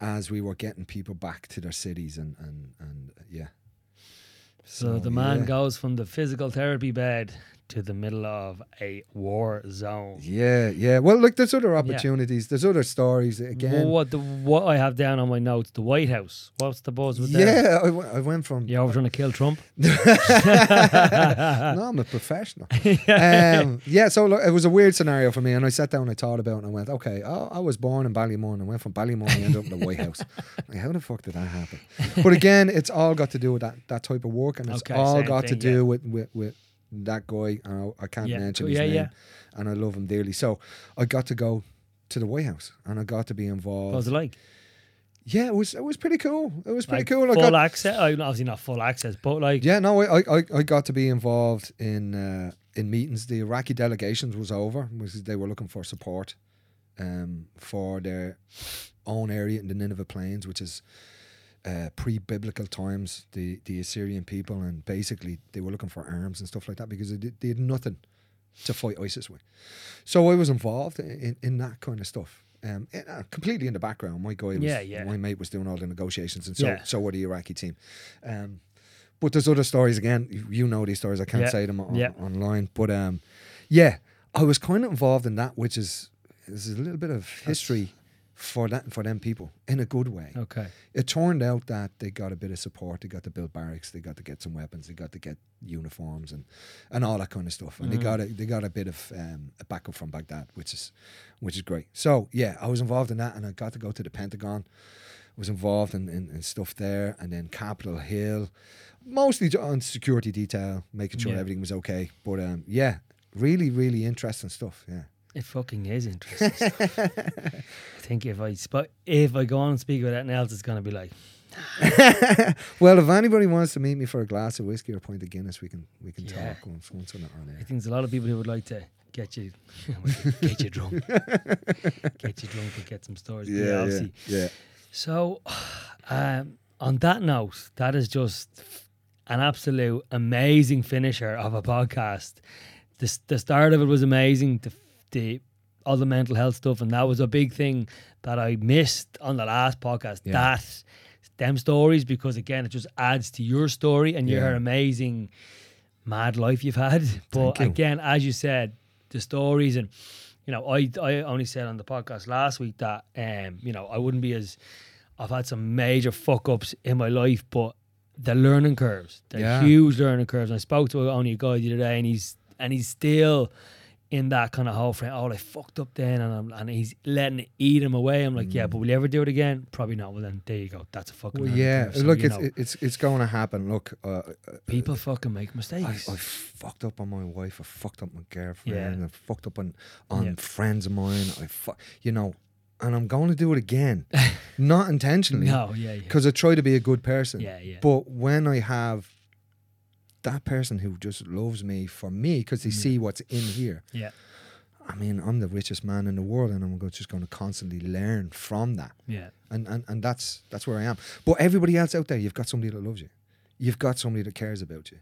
Speaker 2: as we were getting people back to their cities and and and yeah.
Speaker 1: So, the man
Speaker 2: yeah.
Speaker 1: goes from the physical therapy bed to the middle of a war zone.
Speaker 2: Yeah, yeah. Well, look, there's other opportunities. There's other stories. Again,
Speaker 1: Well, what the what I have down on my notes, the White House. What's the buzz with that?
Speaker 2: yeah, I, w- I went from.
Speaker 1: You over trying to kill Trump?
Speaker 2: no, I'm a professional. um, yeah, so look, it was a weird scenario for me, and I sat down and I thought about it and I went, okay, oh, I was born in Ballymun and I went from Ballymun and ended up in the White House. Like, how the fuck did that happen? But again, it's all got to do with that, that type of work, and it's
Speaker 1: Okay,
Speaker 2: all got to do
Speaker 1: yeah.
Speaker 2: with, with, with that guy, and I, I can't
Speaker 1: Yeah,
Speaker 2: mention his
Speaker 1: yeah,
Speaker 2: name,
Speaker 1: yeah.
Speaker 2: and I love him dearly. So I got to go to the White House, and I got to be involved.
Speaker 1: What was it like?
Speaker 2: Yeah, it was it was pretty cool. It was pretty
Speaker 1: Like
Speaker 2: cool. I
Speaker 1: Full
Speaker 2: got,
Speaker 1: access. Obviously not full access, but like
Speaker 2: yeah, no, I, I, I got to be involved in uh, in meetings. The Iraqi delegations was over because they were looking for support um, for their own area in the Nineveh Plains, which is uh, pre-biblical times. The the Assyrian people, and basically they were looking for arms and stuff like that because they, did, they had nothing to fight ISIS with. So I was involved in, in that kind of stuff. Um, in- uh, completely in the background. My guy was,
Speaker 1: Yeah, yeah.
Speaker 2: my mate was doing all the negotiations, and so
Speaker 1: Yeah.
Speaker 2: so were the Iraqi team. Um, but there's other stories again. you- know these stories. I can't
Speaker 1: Yeah,
Speaker 2: say them on,
Speaker 1: yeah.
Speaker 2: online. But um, yeah, I was kind of involved in that, which is is a little bit of history for that for them people in a good way.
Speaker 1: okay.
Speaker 2: It turned out that they got a bit of support. They got to build barracks. They got to get some weapons. They got to get uniforms and, and all that kind of stuff. And they
Speaker 1: Mm.
Speaker 2: got a, they got a bit of um, a backup from Baghdad, which is which is great. So yeah, I was involved in that, and I got to go to the Pentagon. Was involved in, in, in stuff there, and then Capitol Hill, mostly on security detail, making sure
Speaker 1: Yeah.
Speaker 2: everything was okay. But um, yeah, really, really interesting stuff. Yeah.
Speaker 1: It fucking is interesting. I think if I sp- if I go on and speak about anything else, it's gonna be like
Speaker 2: well, if anybody wants to meet me for a glass of whiskey or a pint of Guinness, we can we can
Speaker 1: Yeah.
Speaker 2: talk once once on, on
Speaker 1: I think there's a lot of people who would like to get you get you drunk, get you drunk and get some stories.
Speaker 2: Yeah, yeah, yeah.
Speaker 1: So, um, on that note, that is just an absolute amazing finisher of a podcast. The, the start of it was amazing. The, the all the mental health stuff, and that was a big thing that I missed on the last podcast.
Speaker 2: Yeah.
Speaker 1: That them stories, because again, it just adds to your story and your amazing mad life you've had. But
Speaker 2: you.
Speaker 1: again, as you said, the stories and you know, I I only said on the podcast last week that um, you know, I wouldn't be as I've had some major fuck ups in my life, but the learning curves, the
Speaker 2: Yeah.
Speaker 1: huge learning curves. And I spoke to only a guy the other day, and he's and he's still in that kind of whole frame. Oh, I fucked up then, and I'm, and he's letting it eat him away. I'm like, yeah, but will you ever do it again? Probably not. Well, then there you go. That's a fucking
Speaker 2: Well, yeah.
Speaker 1: So,
Speaker 2: Look, it's
Speaker 1: know,
Speaker 2: it's it's going to happen. Look, uh, uh,
Speaker 1: people fucking make mistakes.
Speaker 2: I fucked up on my wife. I fucked up my girlfriend.
Speaker 1: Yeah.
Speaker 2: I fucked up on on
Speaker 1: Yeah.
Speaker 2: friends of mine. I fu- you know, and I'm going to do it again, not intentionally,
Speaker 1: no, yeah, yeah,
Speaker 2: because I try to be a good person.
Speaker 1: yeah, yeah.
Speaker 2: But when I have that person who just loves me for me because they
Speaker 1: Yeah.
Speaker 2: see what's in here.
Speaker 1: Yeah.
Speaker 2: I mean, I'm the richest man in the world, and I'm just going to constantly learn from that,
Speaker 1: yeah,
Speaker 2: and, and and that's that's where I am. But everybody else out there, you've got somebody that loves you, you've got somebody that cares about you.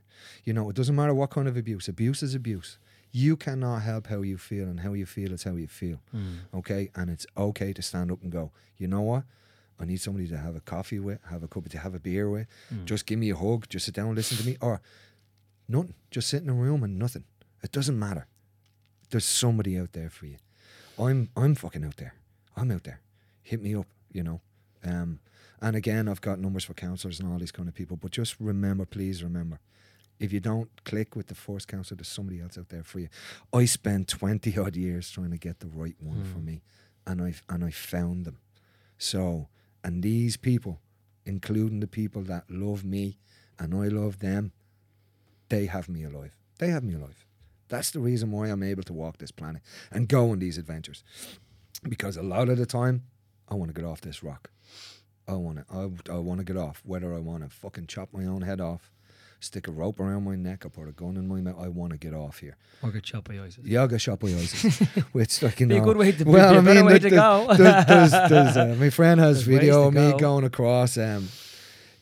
Speaker 2: You know, it doesn't matter what kind of abuse. Abuse is abuse. You cannot help how you feel, and how you feel is how you feel.
Speaker 1: Mm.
Speaker 2: Okay, and it's okay to stand up and go. You know what? I need somebody to have a coffee with, have a cup of tea, have a beer with.
Speaker 1: Mm.
Speaker 2: Just give me a hug. Just sit down and listen to me, or nothing. Just sit in a room and nothing. It doesn't matter. There's somebody out there for you. I'm I'm fucking out there. I'm out there. Hit me up. You know. Um, and again, I've got numbers for counselors and all these kind of people. But just remember, please remember, if you don't click with the first counselor, there's somebody else out there for you. I spent twenty odd years trying to get the right one for
Speaker 1: Mm.
Speaker 2: me, and I and I found them. So, and these people, including the people that love me and I love them, they have me alive. They have me alive. That's the reason why I'm able to walk this planet and go on these adventures. Because a lot of the time, I want to get off this rock. I want to. I, I want to get off. Whether I want to fucking chop my own head off, stick a rope around my neck, or put a gun in my mouth, I want to get off here.
Speaker 1: or get chopped by ISIS.
Speaker 2: Yeah, I'll get shot by ISIS. Which, like, you
Speaker 1: Be a good way to-
Speaker 2: well,
Speaker 1: be a
Speaker 2: I mean,
Speaker 1: way
Speaker 2: there-
Speaker 1: to go.
Speaker 2: there's, there's, there's, uh, my friend has
Speaker 1: There's
Speaker 2: video of me
Speaker 1: go.
Speaker 2: going across. Um,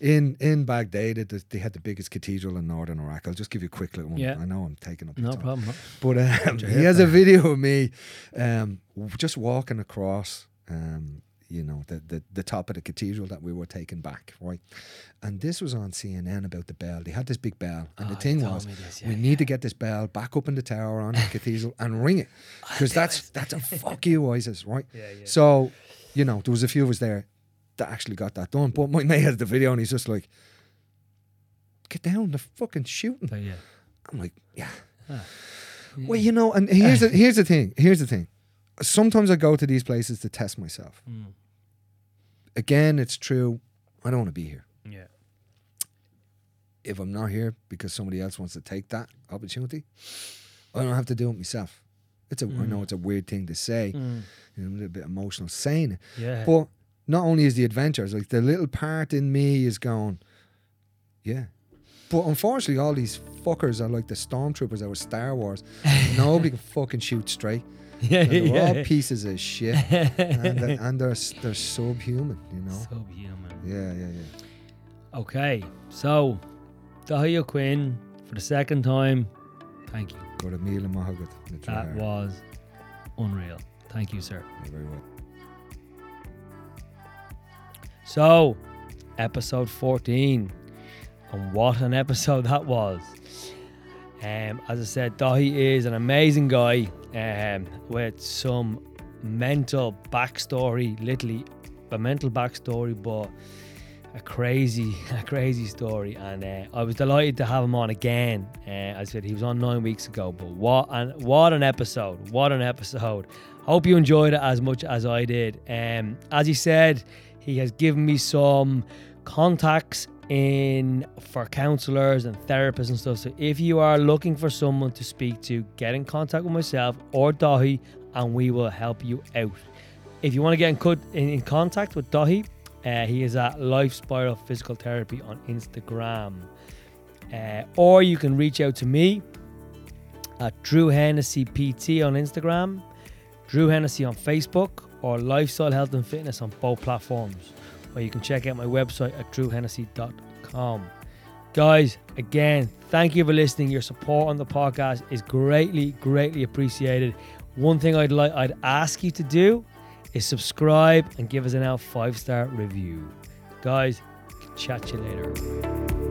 Speaker 2: in in Baghdad, they, they had the biggest cathedral in northern Iraq. I'll just give you a quick little one.
Speaker 1: Yeah.
Speaker 2: I know I'm taking up
Speaker 1: No
Speaker 2: time.
Speaker 1: problem.
Speaker 2: But um, he has a video of me um, just walking across. Um, you know, the, the the top of the cathedral that we were taking back, right? And this was on CNN about the bell. They had this big bell, and
Speaker 1: Oh,
Speaker 2: the thing was,
Speaker 1: this,
Speaker 2: we
Speaker 1: yeah,
Speaker 2: need to get this bell back up in the tower on the cathedral and ring it, because that's that's a fuck you, Isis, right?
Speaker 1: Yeah, yeah.
Speaker 2: So, you know, there was a few of us there that actually got that done. But my mate has the video, and he's just like, "Get down, they're fucking shooting."
Speaker 1: But yeah.
Speaker 2: I'm like, yeah.
Speaker 1: Ah.
Speaker 2: Well, you know, and here's the here's the thing. Here's the thing. Sometimes I go to these places to test myself.
Speaker 1: Mm.
Speaker 2: Again, it's true. I don't want to be here.
Speaker 1: Yeah.
Speaker 2: If I'm not here because somebody else wants to take that opportunity, I don't have to do it myself. It's a I know it's a weird thing to say.
Speaker 1: Mm.
Speaker 2: You know, I'm a little bit emotional saying it.
Speaker 1: Yeah.
Speaker 2: But not only is the adventure, it's like the little part in me is going, yeah. But unfortunately, all these fuckers are like the stormtroopers out of Star Wars. Nobody can fucking shoot straight.
Speaker 1: yeah,
Speaker 2: they're
Speaker 1: yeah.
Speaker 2: all pieces of shit, and, they're, and they're they're subhuman. You know.
Speaker 1: Subhuman.
Speaker 2: Yeah, yeah, yeah.
Speaker 1: Okay, so Daithi O Cuinn for the second time. Thank you.
Speaker 2: Got a meal in Mahagat.
Speaker 1: That was unreal. Thank you, sir.
Speaker 2: very well.
Speaker 1: So, episode 14. And what an episode that was. Um, as I said, Daithi is an amazing guy um, with some mental backstory, literally a mental backstory, but a crazy, a crazy story. And uh, I was delighted to have him on again. Uh, I said, he was on nine weeks ago, but what an what an episode! What an episode! Hope you enjoyed it as much as I did. Um, as he said, he has given me some contacts in for counselors and therapists and stuff. So if you are looking for someone to speak to, get in contact with myself or Daithi, and we will help you out. If you want to get in, co- in, in contact with Daithi, uh, he is at Life Spiral Physical Therapy on Instagram. Uh, or you can reach out to me at Drew Hennessy PT on Instagram, Drew Hennessy on Facebook, or Lifestyle Health and Fitness on both platforms. Or you can check out my website at drewhennessy.com. Guys, again, thank you for listening. Your support on the podcast is greatly, greatly appreciated. One thing I'd like I'd ask you to do is subscribe and give us an out five star review. Guys, chat you later.